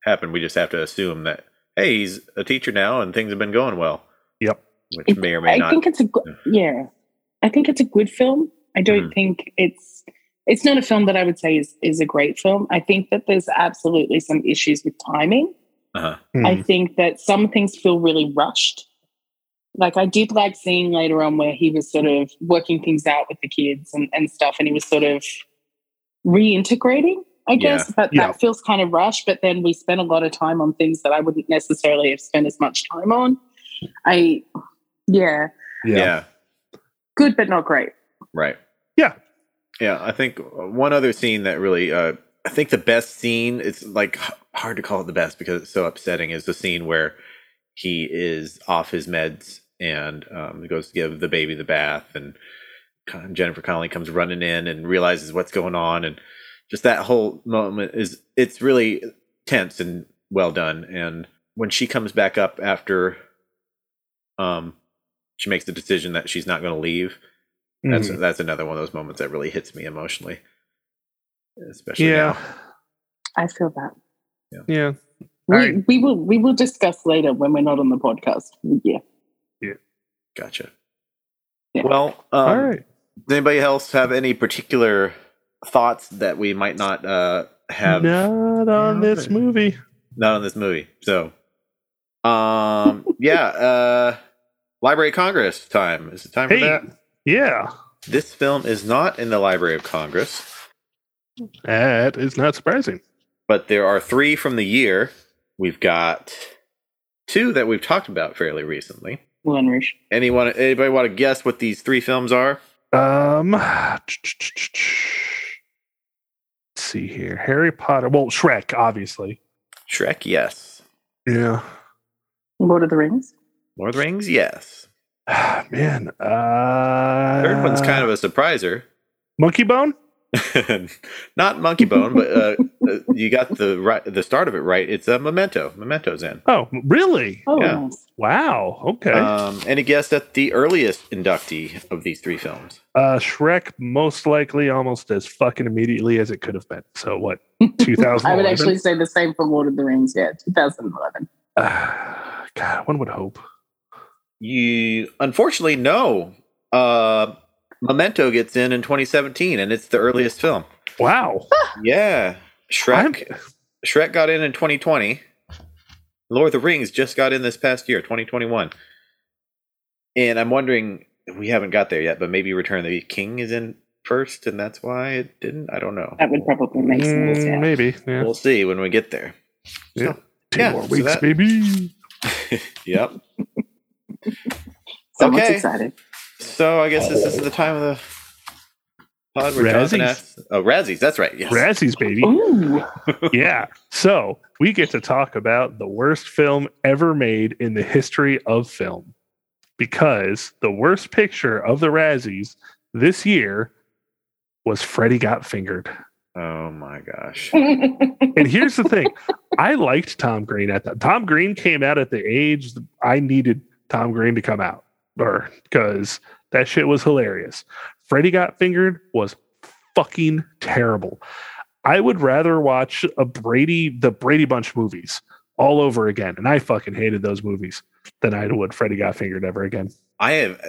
happened. We just have to assume that, hey, he's a teacher now and things have been going well, Yep. which It- may or may I not. think it's a good. Yeah, I think it's a good film. I don't Mhm. think it's. It's not a film that I would say is is a great film. I think that there's absolutely some issues with timing. uh-huh. I Hmm. think that some things feel really rushed. Like I did like seeing later on where he was sort of working things out with the kids and, and stuff, and he was sort of reintegrating, I guess. But Yeah. that feels kind of rushed. But then we spent a lot of time on things that I wouldn't necessarily have spent as much time on. I, yeah, yeah. yeah. good but not great. Right. Yeah. Yeah. I think one other scene that really, uh, I think the best scene, it's like hard to call it the best because it's so upsetting, is the scene where he is off his meds and um, goes to give the baby the bath. And Jennifer Connelly comes running in and realizes what's going on. And just that whole moment is, it's really tense and well done. And when she comes back up after um, she makes the decision that she's not going to leave, that's Mhm. that's another one of those moments that really hits me emotionally, especially yeah. now. I feel that. Yeah. We, Alright. we will we will discuss later when we're not on the podcast. Yeah. Yeah. Gotcha. Yeah. Well, um, All right. does anybody else have any particular thoughts that we might not uh, have Not on Yeah, this movie. not on this movie? So, um, yeah, uh, Library of Congress time. Is it time for that? Yeah. This film is not in the Library of Congress, That is not surprising. but there are three from the year. We've got two that we've talked about fairly recently. Moulin Rouge. Anyone, anybody want to guess what these three films are? Um, let's see here. Harry Potter. Well, Shrek, obviously. Shrek, yes. Yeah. Lord of the Rings. Lord of the Rings, yes. *sighs* Man. Uh, Third one's kind of a surpriser. Monkey Bone. *laughs* Not Monkey Bone, but uh, uh, you got the right, the start of it right. It's a Memento. Memento's in. Oh, really? Oh, Yeah. nice. Wow. Okay. Um, any guess at the earliest inductee of these three films? uh, Shrek, most likely, almost as fucking immediately as it could have been. So what? *laughs* Two thousand. I would actually say the same for Lord of the Rings. Yeah, 2011. Uh, *sighs* God, one would hope. You unfortunately no. Uh, Memento gets in in 2017, and it's the earliest film. Wow. Yeah, Shrek. Shrek got in in 2020. Lord of the Rings just got in this past year, 2021. And I'm wondering, we haven't got there yet, but maybe Return of the King is in first, and that's why it didn't. I don't know. That would probably make sense. Mm, Yeah. maybe. Yeah. We'll see when we get there. Yeah. Two yeah, more so weeks, that- baby. *laughs* Yep. *laughs* Someone's Okay. excited. So I guess this is the time of the pod where Jonathan Razzies. asks. Oh, Razzies. That's right. Yes. Razzies, baby. Ooh. *laughs* yeah. So we get to talk about the worst film ever made in the history of film because the worst picture of the Razzies this year was Freddy Got Fingered. Oh my gosh. *laughs* And here's the thing I liked Tom Green at that. Tom Green came out at the age I needed Tom Green to come out, or because that shit was hilarious. Freddy Got Fingered was fucking terrible. I would rather watch a Brady, the Brady Bunch movies all over again. And I fucking hated those movies than I would Freddy Got Fingered ever again. I have.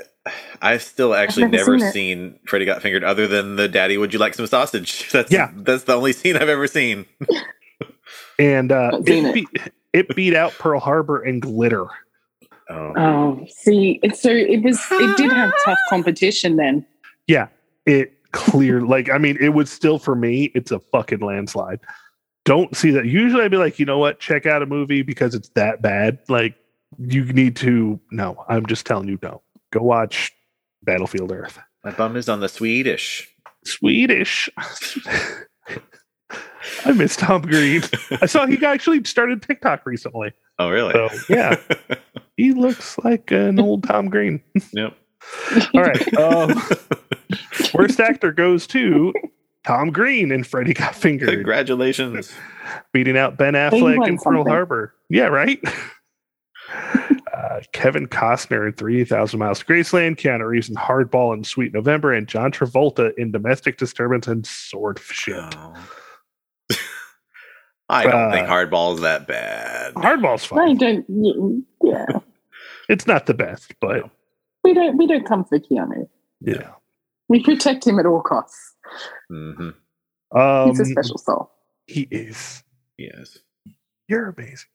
I've still actually never never seen seen. Freddy Got Fingered other than the Daddy, would you like some sausage? *laughs* That's Yeah. That's the only scene I've ever seen. And uh, I've seen it, it. beat, it beat out Pearl Harbor and Glitter. Oh. oh, see, so it was. It did have *gasps* tough competition then. Yeah, it clear like I mean, it would still for me, it's a fucking landslide. Don't see that. Usually I'd be like, you know what, check out a movie because it's that bad. Like you need to no, I'm just telling you no. Go watch Battlefield Earth. My bum is on the Swedish. Swedish. *laughs* I miss Tom Green. I saw he actually started TikTok recently. Oh, really? So yeah, *laughs* he looks like an *laughs* old Tom Green. yep. *laughs* All right. Um, worst actor goes to Tom Green and Freddy Got Fingered, Congratulations. beating out Ben Affleck won in Pearl. Harbor. Yeah, right. *laughs* uh, Kevin Costner in 3,000 Miles to Graceland, Keanu Reeves in Hardball and Sweet November, and John Travolta in Domestic Disturbance and Swordfish. Oh. I don't Uh, think Hardball is that bad. Hardball's fine. I fine. don't. y- Yeah, It's not the best, but we don't. We don't come for Keanu. yeah. We protect him at all costs. hmm Um, He's a special soul. He is. Yes. You're amazing.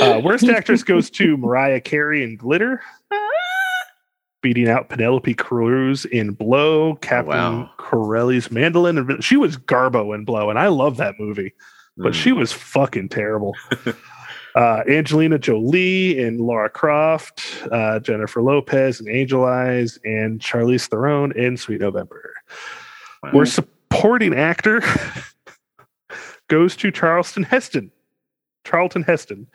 Uh, worst *laughs* actress goes to Mariah Carey in Glitter, *laughs* beating out Penelope Cruz in Blow, Captain wow. Corelli's Mandolin. and She was Garbo in Blow, and I love that movie, but Mm. she was fucking terrible. *laughs* uh, Angelina Jolie and Laura Croft, uh, Jennifer Lopez and Angel Eyes, and Charlize Theron in Sweet November. Wow. Worst supporting actor *laughs* goes to Charleston Heston. Charlton Heston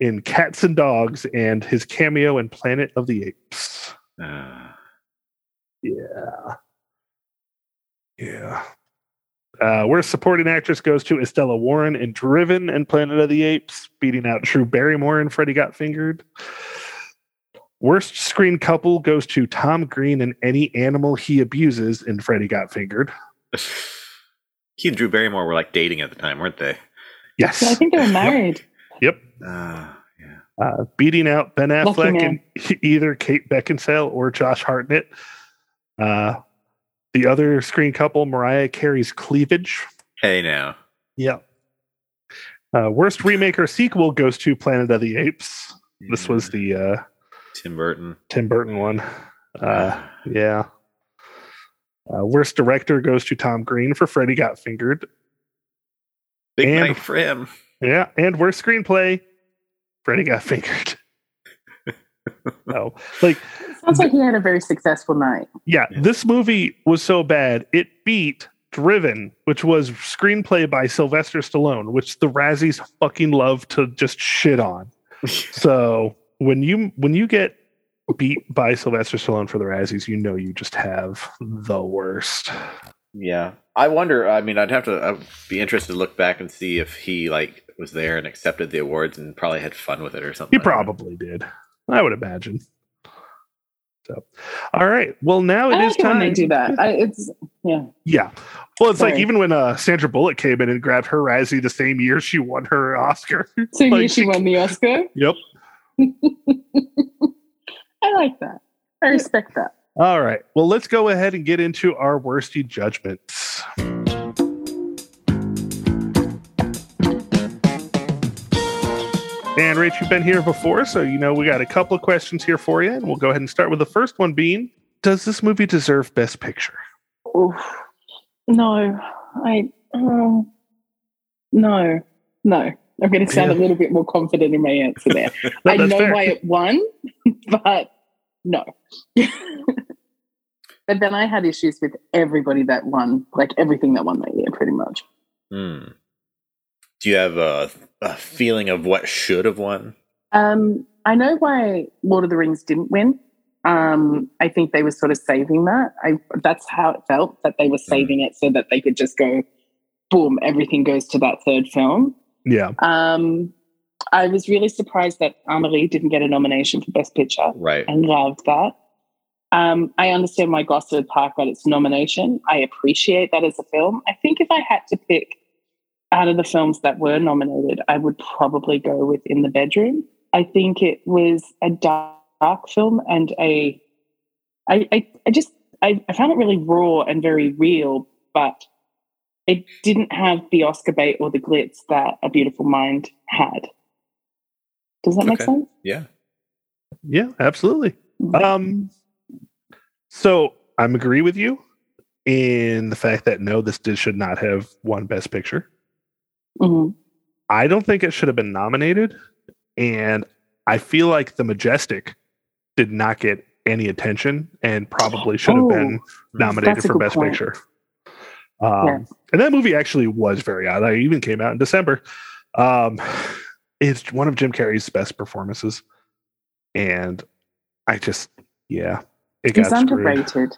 in Cats and Dogs and his cameo in Planet of the Apes. Uh, Yeah. Yeah. Uh, worst supporting actress goes to Estella Warren in Driven and Planet of the Apes, beating out Drew Barrymore in Freddy Got Fingered. Worst screen couple goes to Tom Green and any animal he abuses in Freddy Got Fingered. *sighs* he and Drew Barrymore were like dating at the time, weren't they? Yes. Yeah, I think they were married. Yep. Uh, yeah. Uh, beating out Ben Affleck and *laughs* either Kate Beckinsale or Josh Hartnett. Uh, the other screen couple, Mariah Carey's cleavage. Hey now. Yep. Uh, worst remake or sequel goes to Planet of the Apes. This was the uh, Tim Burton. Tim Burton one. Uh, yeah. Uh, worst director goes to Tom Green for Freddy Got Fingered. Big and- night for him. Yeah, and worst screenplay, Freddy Got Fingered. No, like Sounds like he had a very successful night. yeah, Yeah. this movie was so bad it beat Driven, which was screenplay by Sylvester Stallone, which the Razzies fucking love to just shit on. *laughs* So when you when you get beat by Sylvester Stallone for the Razzies, you know you just have the worst. yeah. I wonder. I mean, I'd have to I'd be interested to look back and see if he like was there and accepted the awards and probably had fun with it or something. He probably did. I would imagine. So, all right. Well, now it I is like it when time. they do that. *laughs* I, it's yeah. Yeah. Well, it's like even when uh, Sandra Bullock came in and grabbed her Razzie the same year she won her Oscar. *laughs* So Like, you she won the Oscar. *laughs* Yep. I like that. I respect that. All right. Well, let's go ahead and get into our worsty judgments. And Rach, you've been here before, so you know we got a couple of questions here for you, and we'll go ahead and start with the first one being: Does this movie deserve Best Picture? Oof. No, I um, no, no. I'm going to sound a little bit more confident in my answer there. *laughs* No, I know fair. why it won, *laughs* but no. *laughs* but then I had issues with everybody that won, like everything that won that year, pretty much. Hmm. Do you have a, a feeling of what should have won? Um, I know why Lord of the Rings didn't win. Um, I think they were sort of saving that. I that's how it felt that they were saving it so that they could just go, boom, everything goes to that third film. Yeah. Um, I was really surprised that Amelie didn't get a nomination for Best Picture. Right. and loved that. Um, I understand why Gosford Park got its nomination. I appreciate that as a film. I think if I had to pick out of the films that were nominated, I would probably go with In the Bedroom. I think it was a dark, film and a. I, I, I just I, I found it really raw and very real, but it didn't have the Oscar bait or the glitz that A Beautiful Mind had. Does that make Okay. sense? Yeah. Yeah, absolutely. Um, so I'm agree with you in the fact that no, this did, should not have won Best Picture. Mhm. I don't think it should have been nominated, and I feel like The Majestic did not get any attention and probably should have Oh, been nominated for Best point. Picture. Um. And that movie actually was very odd. I even came out in December. Um, it's one of Jim Carrey's best performances, and I just, yeah, it He's got screwed. underrated.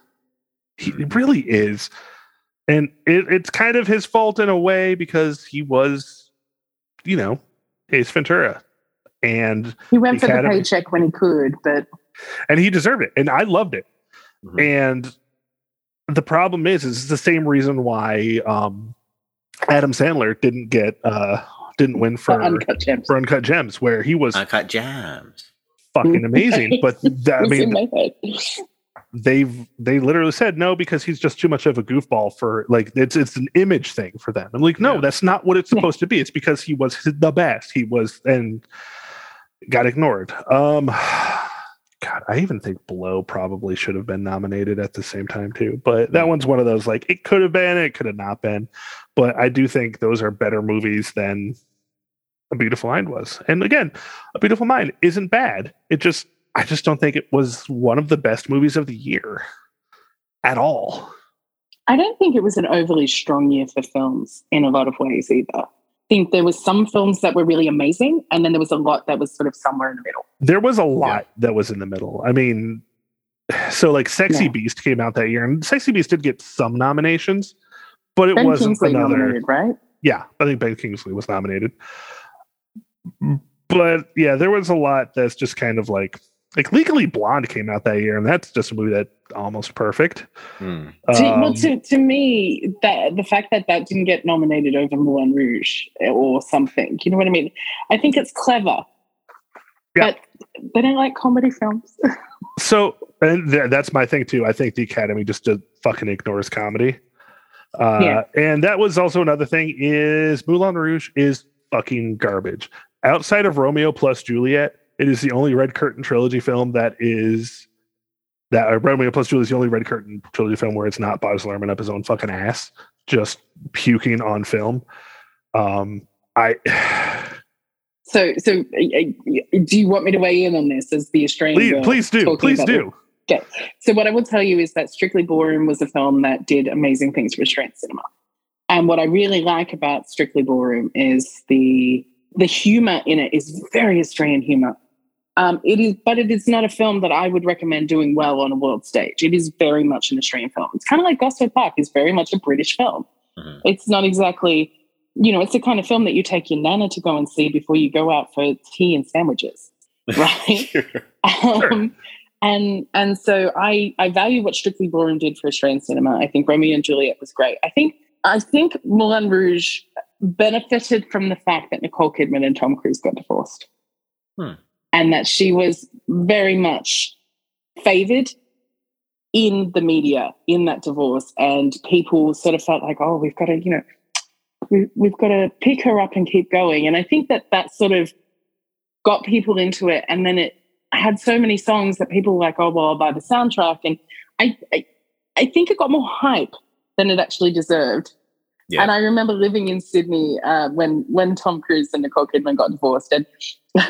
He really is, and it, it's kind of his fault in a way because he was, you know, Ace Ventura, and He went The for the Academy. paycheck when he could, but and he deserved it, and I loved it. Mhm. And the problem is, is it's the same reason why um, Adam Sandler didn't get uh, didn't win for for uncut gems. for Uncut Gems, where he was Uncut gems, fucking *laughs* amazing. But that, I It's in mean, my head. They've they literally said no because he's just too much of a goofball for like it's it's an image thing for them. I'm like, no, Yeah. that's not what it's *laughs* supposed to be. It's because he was the best. He was and got ignored. Um God, I even think Blow probably should have been nominated at the same time too. But that one's one of those like it could have been, it could have not been. But I do think those are better movies than A Beautiful Mind was. And again, A Beautiful Mind isn't bad. It just I just don't think it was one of the best movies of the year at all. I don't think it was an overly strong year for films in a lot of ways either. I think there was some films that were really amazing, and then there was a lot that was sort of somewhere in the middle. There was a lot that was in the middle. I mean, *sighs* so like Sexy Yeah. Beast came out that year, and Sexy Beast did get some nominations, but it Ben wasn't Kingsley another. nominated, right? Yeah, I think Ben Kingsley was nominated. But yeah, there was a lot that's just kind of like like Legally Blonde came out that year, and that's just a movie that almost perfect. Hmm. to, well, Um, to, to me, that the fact that that didn't get nominated over Moulin Rouge or something, you know what I mean? I think it's clever, Yeah. but they don't like comedy films. *laughs* So, and th- that's my thing too. I think the Academy just uh, fucking ignores comedy. Uh, Yeah. And that was also another thing is Moulin Rouge is fucking garbage. Outside of Romeo plus Juliet, it is the only Red Curtain trilogy film that is that uh, Romeo plus Juliet is the only Red Curtain trilogy film where it's not Baz Luhrmann up his own fucking ass, just puking on film. Um, I *sighs* So, so uh, do you want me to weigh in on this as the Australian? please, please do, please do. So what I will tell you is that Strictly Ballroom was a film that did amazing things for Australian cinema. And what I really like about Strictly Ballroom is the the humor in it is very Australian humor. Um, it is, but it is not a film that I would recommend doing well on a world stage. It is very much an Australian film. It's kind of like Gosford Park is very much a British film. Mhm. It's not exactly, you know, it's the kind of film that you take your nana to go and see before you go out for tea and sandwiches, *laughs* right? Um, and and so I I value what Strictly Ballroom did for Australian cinema. I think Romeo and Juliet was great. I think I think Moulin Rouge benefited from the fact that Nicole Kidman and Tom Cruise got divorced, Hmm. And that she was very much favored in the media in that divorce, and people sort of felt like, oh, we've got to you know. We, we've got to pick her up and keep going. And I think that that sort of got people into it. And then it had so many songs that people were like, oh, well, I'll buy the soundtrack. And I, I, I think it got more hype than it actually deserved. Yeah. And I remember living in Sydney uh, when when Tom Cruise and Nicole Kidman got divorced. And,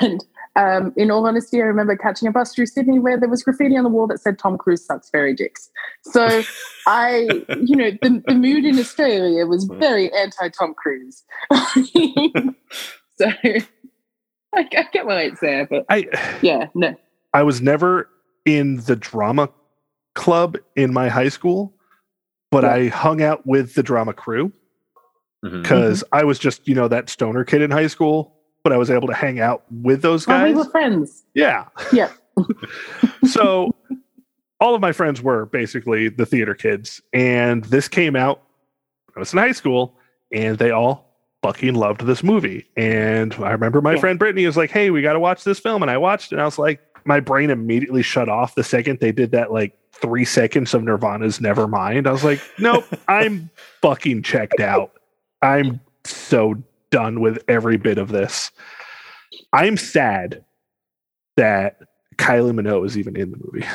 and um, in all honesty, I remember catching a bus through Sydney where there was graffiti on the wall that said Tom Cruise sucks fairy dicks. So *laughs* I, you know, the, the mood in Australia was very anti Tom Cruise. *laughs* so I, I get why it's there, but I yeah, no. I was never in the drama club in my high school, but Yeah. I hung out with the drama crew Mhm. because I was just, you know, that stoner kid in high school, but I was able to hang out with those Oh, we were friends. yeah. Yeah. *laughs* so all of my friends were basically the theater kids. And this came out when I was in high school, and they all fucking loved this movie. And I remember my Yeah. friend Brittany was like, Hey, we got to watch this film. And I watched it, and I was like, my brain immediately shut off the second they did that like three seconds of Nirvana's Nevermind. I was like, Nope, *laughs* I'm fucking checked out. I'm so done with every bit of this. I'm sad that Kylie Minogue is even in the movie.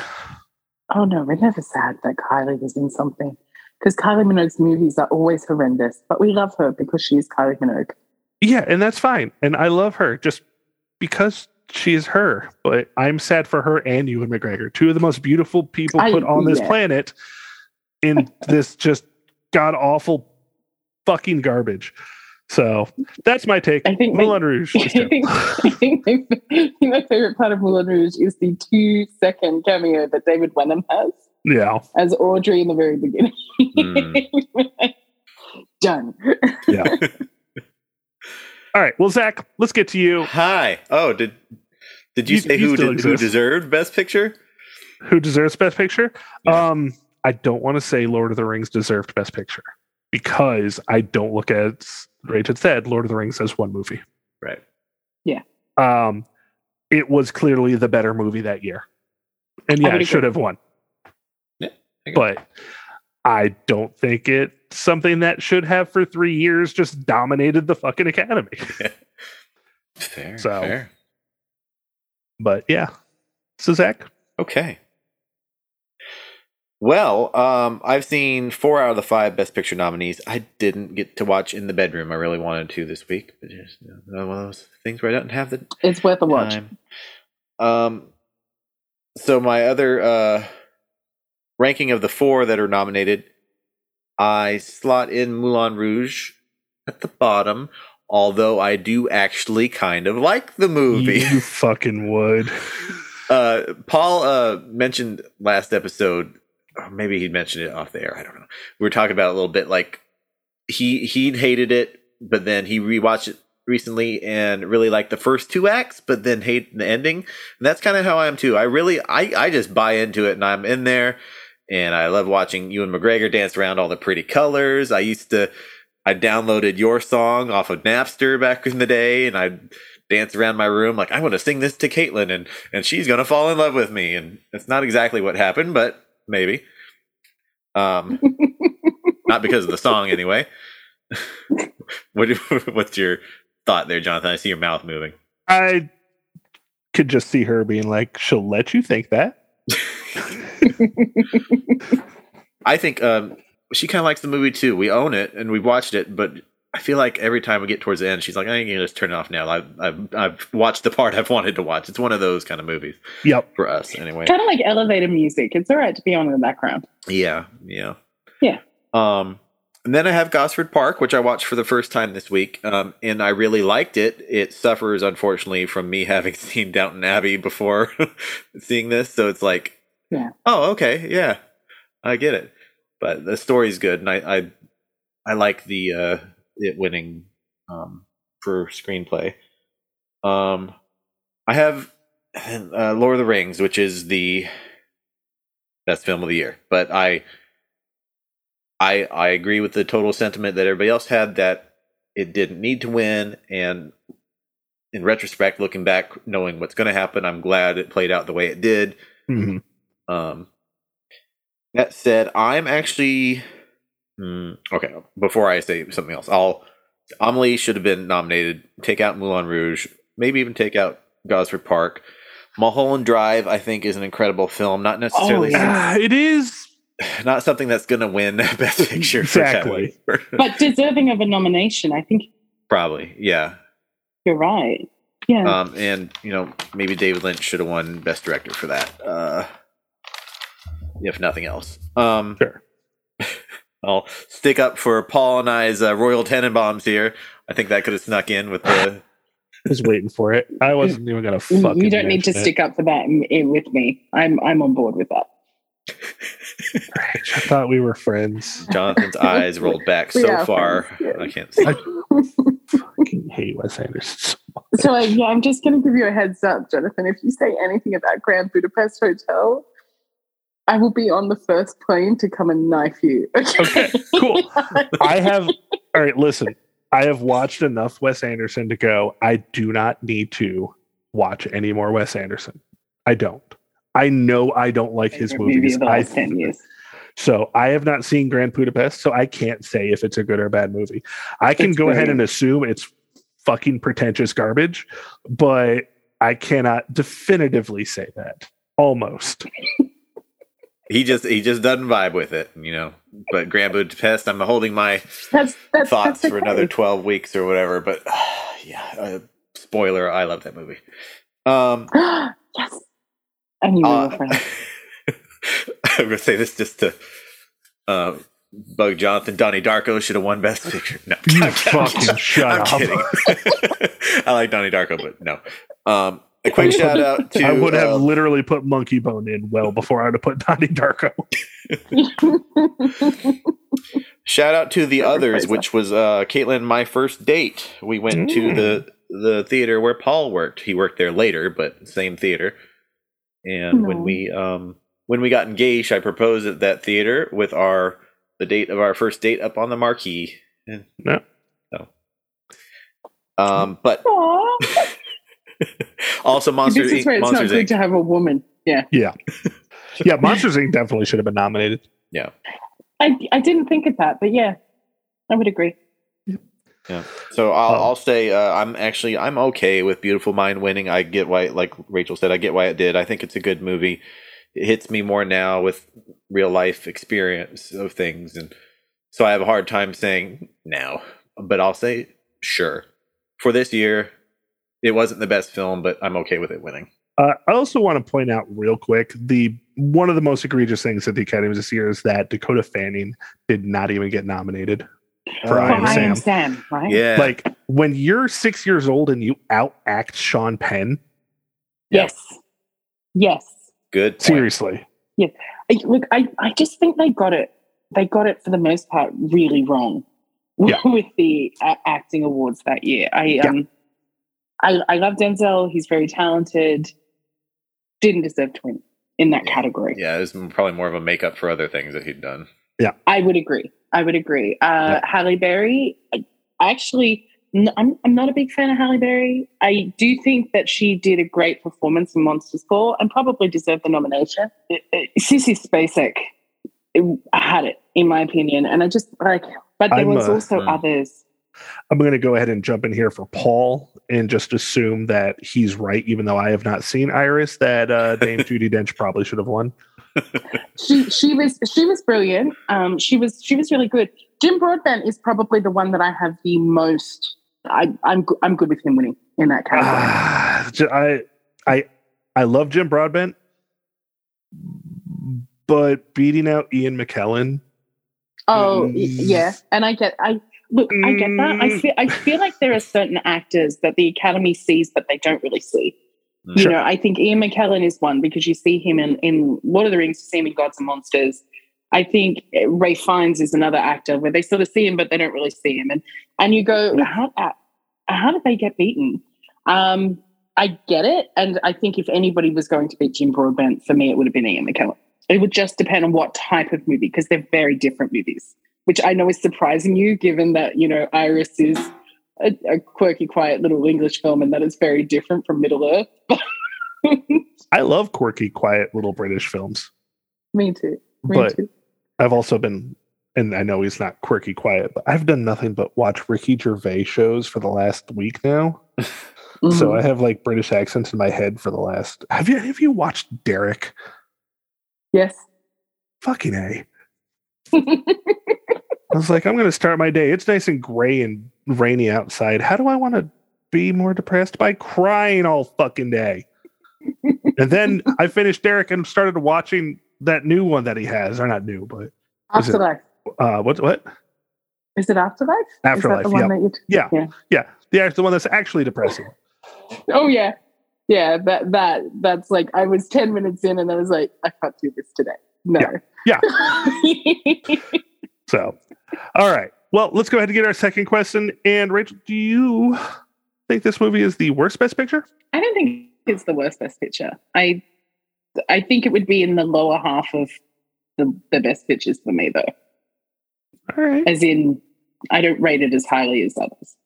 Oh no, we're never sad that Kylie was in something. Because Kylie Minogue's movies are always horrendous, but we love her because she's Kylie Minogue. Yeah, and that's fine. And I love her just because she is her. But I'm sad for her and Ewan McGregor, two of the most beautiful people I- put on this yeah. planet, in *laughs* this just god awful fucking garbage. So that's my take. I think my- Rouge. is *laughs* I think, I think my, *laughs* my favorite part of Moulin Rouge is the two second cameo that David Wenham has yeah. as Audrey in the very beginning. Mm. *laughs* Done. Yeah. All right. Well, Zach, let's get to you. Hi. Oh, did did you, You- say you who did, who deserved Best Picture? Who deserves Best Picture? Yeah. Um, I don't want to say Lord of the Rings deserved Best Picture because I don't look at Rachael said Lord of the Rings as one movie. Right. Yeah. Um, it was clearly the better movie that year. And yeah, it should have won. Yeah, I agree. But I don't think it's something that should have for three years just dominated the fucking academy. *laughs* Fair. So- fair. But yeah. So Zach, Okay. Well, um, I've seen four out of the five Best Picture nominees. I didn't get to watch In the Bedroom. I really wanted to this week, but just one of those things where I don't have the It's worth a watch. time. Um, so my other uh, ranking of the four that are nominated, I slot in Moulin Rouge at the bottom. Although I do actually kind of like the movie. you fucking would. *laughs* uh, Paul uh, mentioned last episode, or maybe he mentioned it off the air. I don't know. We were talking about a little bit. Like he he hated it, but then he rewatched it recently and really liked the first two acts, but then hate the ending. And that's kind of how I am too. I really, I, I just buy into it and I'm in there and I love watching Ewan McGregor dance around all the pretty colors. I used to, I downloaded your song off of Napster back in the day and I dance around my room like I'm going to sing this to Caitlin and and she's gonna fall in love with me. And it's not exactly what happened, but maybe. Um, *laughs* not because of the song anyway. what *laughs* what's your thought there, Jonathan? I see your mouth moving. I could just see her being like, "She'll let you think that." *laughs* I think um, she kind of likes the movie too. We own it and we've watched it, but I feel like every time we get towards the end, she's like, "I can just turn it off now." I've, I've I've watched the part I've wanted to watch. It's one of those kind of movies. Yep. For us, anyway. Kind of like elevator music. It's all right to be on in the background. Yeah. Yeah. Yeah. Um, and then I have Gosford Park, which I watched for the first time this week, um, and I really liked it. It suffers, unfortunately, from me *laughs* having seen Downton Abbey before *laughs* seeing this, so it's like, yeah, oh, okay, yeah, I get it. But the story's good, and I I, I like the uh, it winning um, for screenplay. Um, I have uh, Lord of the Rings, which is the best film of the year, but I I I agree with the total sentiment that everybody else had that it didn't need to win and in retrospect looking back knowing what's going to happen I'm glad it played out the way it did. Mm-hmm. Um that said, I'm actually hmm, okay, before I say something else, I'll Amelie should have been nominated. Take out Moulin Rouge, maybe even take out Gosford Park. Mulholland Drive, I think, is an incredible film. Not necessarily, Oh, yeah. Ah, *sighs* it is *sighs* not something that's going to win *laughs* Best Picture. Exactly. *laughs* But deserving of a nomination. I think Probably, yeah. you're right. Yeah. Um, and you know, maybe David Lynch should have won Best Director for that, uh, if nothing else. Um, Sure. I'll stick up for Paul and I's uh, Royal Tenenbaums here. I think that could have snuck in with the. *laughs* I was waiting for it. I wasn't even gonna fucking. you don't need to it. stick up for that in, in with me. I'm I'm on board with that. *laughs* I thought we were friends. Jonathan's eyes rolled back We so far. friends, yeah. I can't see. I fucking hate Wes Anderson. so much. So uh, yeah, I'm just going to give you a heads up, Jonathan. If you say anything about Grand Budapest Hotel, I will be on the first plane to come and knife you. *laughs* Okay, cool. *laughs* I have. All right, listen. I have watched enough Wes Anderson to go. I do not need to watch any more Wes Anderson. I don't. I know I don't like his movies. I, last ten years. so I have not seen Grand Budapest, so I can't say if it's a good or bad movie. I can It's go ahead and assume it's fucking pretentious garbage, but I cannot definitively say that. Almost. *laughs* He just he just doesn't vibe with it, you know. But Grand Budapest, I'm holding my That's that's thoughts that's for another okay. 12 weeks or whatever. But *sighs* yeah, uh, spoiler, I love that movie. Um, *gasps* yes, and you were uh, friends. *laughs* I'm gonna say this just to uh, bug Jonathan. Donnie Darko should have won Best Picture. No, You *laughs* I'm fucking shut I'm up. kidding. *laughs* I like Donnie Darko, but no. Um, a quick shout out to I would have um, literally put Monkeybone in well before I would have put Donnie Darko. *laughs* *laughs* shout out to the others, which was uh, Caitlin. My first date. We went to Mm. the the theater where Paul worked. He worked there later, but same theater. And when we um when we got engaged, I proposed at that theater with our the date of our first date up on the marquee. And- Yeah. So, um, but Aw, *laughs* also Monster this is Inc. where it's not Monsters good Inc. to have a woman. Yeah, Yeah. Yeah, Monsters Inc. definitely should have been nominated. Yeah, I I didn't think of that, but yeah, I would agree. yeah. So I'll Oh. I'll say uh, I'm actually I'm okay with Beautiful Mind winning. I get why, like Rachael said, I get why it did. I think it's a good movie. It hits me more now with real life experience of things, and so I have a hard time saying now. But I'll say sure for this year. It wasn't the best film, but I'm okay with it winning. Uh, I also want to point out real quick the one of the most egregious things at the Academy this year is that Dakota Fanning did not even get nominated. For I Am I am Sam. Sam, right? Yeah, Like when you're six years old and you outact Sean Penn, Yes. Yes. good. Point. seriously, I, look, I, I just think they got it. They got it for the most part really wrong. Yeah. *laughs* with the uh, acting awards that year. I um, I, I love Denzel. He's very talented. Didn't deserve to win in that Yeah. category. Yeah, it was probably more of a makeup for other things that he'd done. Yeah, I would agree. I would agree. Uh, Halle Berry, I, I actually, n- I'm, I'm not a big fan of Halle Berry. I do think that she did a great performance in Monsters Ball and probably deserved the nomination. It, it, Sissy Spacek it, had it, in my opinion. And I just like, but there I'm, was also hmm. others. I'm going to go ahead and jump in here for Paul and just assume that he's right, even though I have not seen Iris. That uh, Dame *laughs* Judi Dench probably should have won. She she was she was brilliant. Um, she was she was really good. Jim Broadbent is probably the one that I have the most. I, I'm I'm good with him winning in that category. I I I love Jim Broadbent, but beating out Ian McKellen. Oh y- Mm. yeah, and I get I look I get that. I Mm. feel I feel like there are certain actors that the Academy sees but they don't really see. You Sure. know, I think Ian McKellen is one because you see him in in Lord of the Rings, you see him in Gods and Monsters. I think Ralph Fiennes is another actor where they sort of see him but they don't really see him, and and you go how how did they get beaten? Um, I get it, and I think if anybody was going to beat Jim Broadbent, for me, it would have been Ian McKellen. It would just depend on what type of movie because they're very different movies, which I know is surprising you, given that you know Iris is a, a quirky, quiet little English film, and that is very different from Middle Earth. *laughs* I love quirky, quiet little British films, me too. Me but too. I've also been, and I know he's not quirky, quiet, but I've done nothing but watch Ricky Gervais shows for the last week now. So Mhm. I have like British accents in my head for the last. Have you have you watched Derek? yes. Fucking a. I was like, I'm going to start my day. It's nice and gray and rainy outside. How do I want to be more depressed? By crying all fucking day. and then I finished Derek and started watching that new one that he has. Or not new, but Is it- Afterlife. uh, what? What? Is it Afterlife? Afterlife, Is that yeah. Yeah, Yeah. yeah. The the one that's actually depressing. Oh yeah, yeah. That that that's like I was ten minutes in and I was like, I can't do this today. No. Yeah. *laughs* So, all right. Well, let's go ahead and get our second question. And Rachael, do you think this movie is the worst Best Picture? I don't think it's the worst best picture. I I think it would be in the lower half of the, the best pictures for me though. All right. As in I don't rate it as highly as others.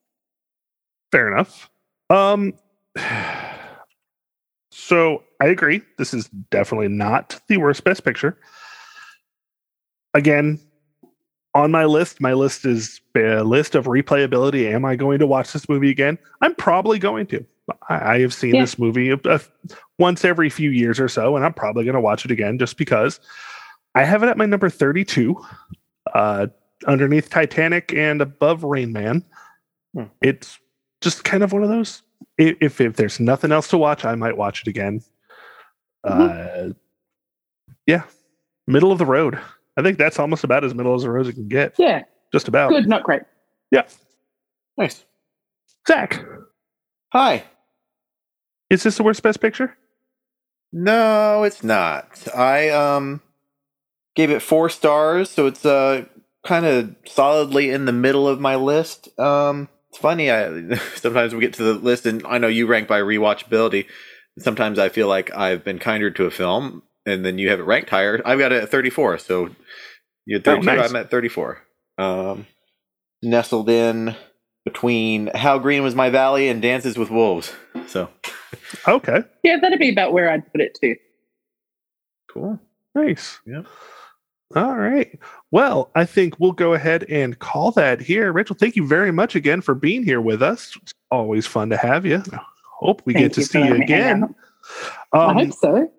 Fair enough. Um, so I agree. This is definitely not the worst Best Picture. Again, on my list, my list is a list of replayability. Am I going to watch this movie again? I'm probably going to. I, I have seen Yeah. this movie a, a- once every few years or so, and I'm probably going to watch it again just because I have it at my number 32, uh, underneath Titanic and above Rain Man. Hmm. It's just kind of one of those. I- If if there's nothing else to watch, I might watch it again. Uh, yeah, middle of the road. I think that's almost about as middle as the road as it can get. Yeah. Just about. Good, not great. Yeah. Nice. Zach, Hi. is this the worst best picture? No, it's not. I um gave it four stars, so it's uh kind of solidly in the middle of my list. Um, it's funny. I *laughs* sometimes we get to the list, and I know you rank by rewatchability. Sometimes I feel like I've been kinder to a film, and then you have it ranked higher. I've got it at thirty-four, so you had Oh, thirty-two. nice. I'm at thirty-four. Um, nestled in between How Green Was My Valley and Dances with Wolves. So Okay, Yeah, that'd be about where I'd put it too. cool. nice. Yep. All right. Well, I think we'll go ahead and call that here. Rachael, thank you very much again for being here with us. It's always fun to have you. Hope we Thank get to see you letting me hang again. out. I Um, hope so.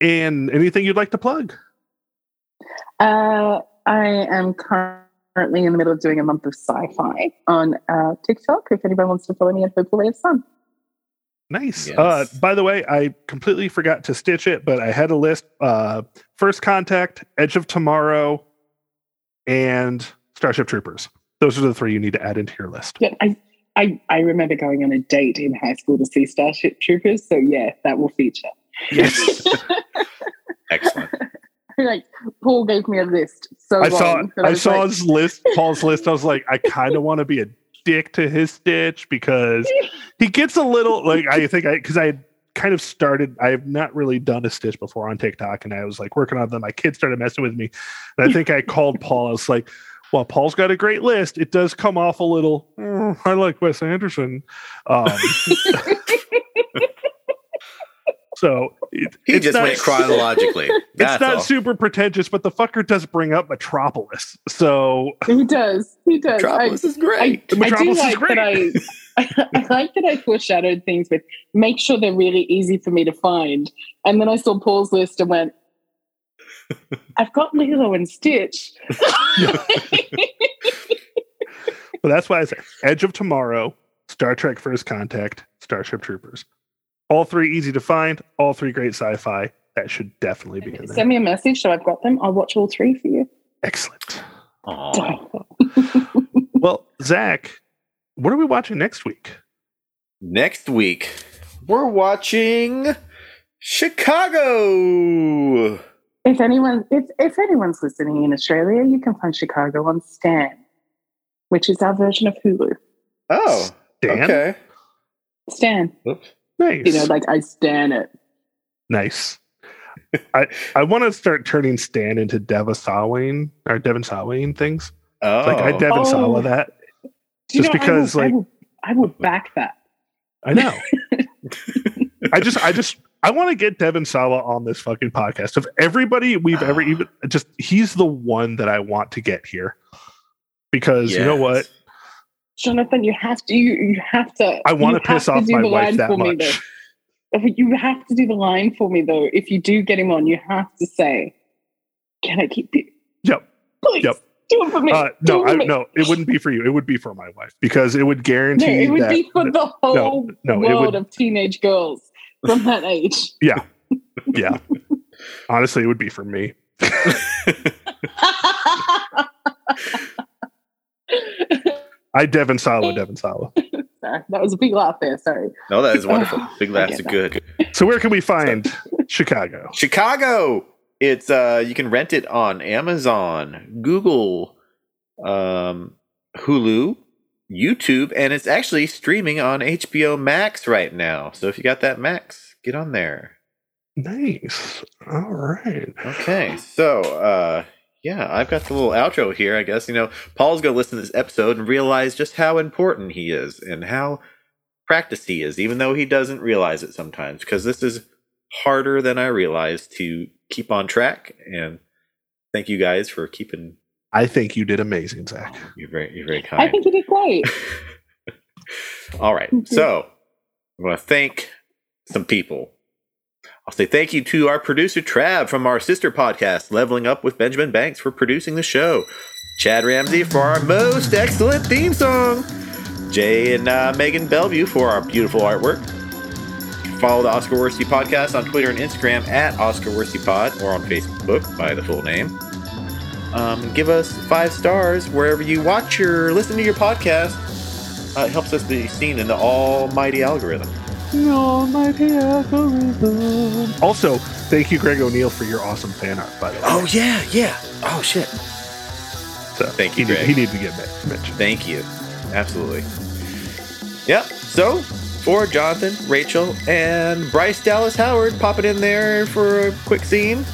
and anything you'd like to plug? Uh, I am currently in the middle of doing a month of sci-fi on uh, TikTok. If anybody wants to follow me at Purple Ray of Sun. Nice. Yes. Uh, by the way, I completely forgot to stitch it, but I had a list: uh, First Contact, Edge of Tomorrow, and Starship Troopers. Those are the three you need to add into your list. Yeah, I, I, I remember going on a date in high school to see Starship Troopers. So yeah, that will feature. Yes. *laughs* Excellent. like Paul gave me a list. So I saw long that I saw like, his list, Paul's list. I was like, I kind of want to be a dick to his stitch because *laughs* he gets a little like I think I because I had kind of started. I have not really done a stitch before on TikTok, and I was like working on them. My kids started messing with me, and I think I *laughs* called Paul. I was like, "Well, Paul's got a great list. It does come off a little. "Mm, I like Wes Anderson." Um, *laughs* so it, He it's just not- went chronologically. *laughs* It's not all. super pretentious, but the fucker does bring up Metropolis. So he does. He does. I, is great. I, I do Metropolis is like that I, *laughs* I like that I foreshadowed things with make sure they're really easy for me to find. And then I saw Paul's list and went, *laughs* I've got Lilo and Stitch. *laughs* But that's why I say Edge of Tomorrow, Star Trek First Contact, Starship Troopers. All three easy to find, all three great sci fi. That should definitely be in there. Send me a message so I've got them. I'll watch all three for you. Excellent. Well, Zach, what are we watching next week? Next week, we're watching Chicago. If anyone if if anyone's listening in Australia, you can find Chicago on Stan, which is our version of Hulu. Oh, Dan? okay. Stan. Oops. Nice. You know, like I stan it. nice. I, I want to start turning Stan into Devon Sawin or Devon Sawin things. Oh, Like I Devon Oh. Sawa oh. that. Do you Just know, because, I will, like- I will, I will oh. back that. I know. *laughs* I just, I just, I want to get Devon Sawa on this fucking podcast. Of everybody we've ever ah. even, just he's the one that I want to get here because you know what? Jonathan, you have to. You, you have to. I want to piss off my wife that for me, much. You have to do the line for me though. If you do get him on, you have to say, "Can I keep you? Yep. Please Yep. Do it for me." Uh, no, it I, me." no, it wouldn't be for you. It would be for my wife because it would guarantee No, it would that. be for the whole no, it world would- of teenage girls from that age. *laughs* yeah. Yeah. Honestly, it would be for me. *laughs* I Devon Sawa, Devon Sawa. Sorry, that was a big laugh there. Sorry. No, that is wonderful. *laughs* Big I laughs are good. So where can we find Chicago? Chicago. It's uh you can rent it on Amazon, Google, um, Hulu, YouTube, and it's actually streaming on HBO Max right now. So if you got that Max, get on there. Nice. All right. Okay, so uh yeah, I've got the little outro here, I guess. You know, Paul's gonna listen to this episode and realize just how important he is and how practiced he is, even though he doesn't realize it sometimes, because this is harder than I realized to keep on track. And thank you guys for keeping I think you did amazing, Zach. you're very you're very kind. I think you did great. *laughs* All right. So I want to thank some people. I'll say thank you to our producer Trav from our sister podcast, Leveling Up with Benjamin Banks, for producing the show. Chad Ramsey for our most excellent theme song. Jay and uh, Megan Bellevue for our beautiful artwork. Follow the Oscar Worsty podcast on Twitter and Instagram at Oscar Worsty Pod or on Facebook by the full name. Um, give us five stars wherever you watch your listen to your podcast. Uh, it helps us be seen in the almighty algorithm. The almighty algorithm. Also, thank you, Greg O'Neill, for your awesome fan art, by the way. Oh yeah, yeah. Oh shit. so thank you, he, need- Greg. he needed to get men- mentioned. Thank you. Absolutely. Yep. So for Jonathan, Rachael, and Bryce Dallas Howard popping in there for a quick scene.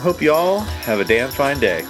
Hope you all have a damn fine day.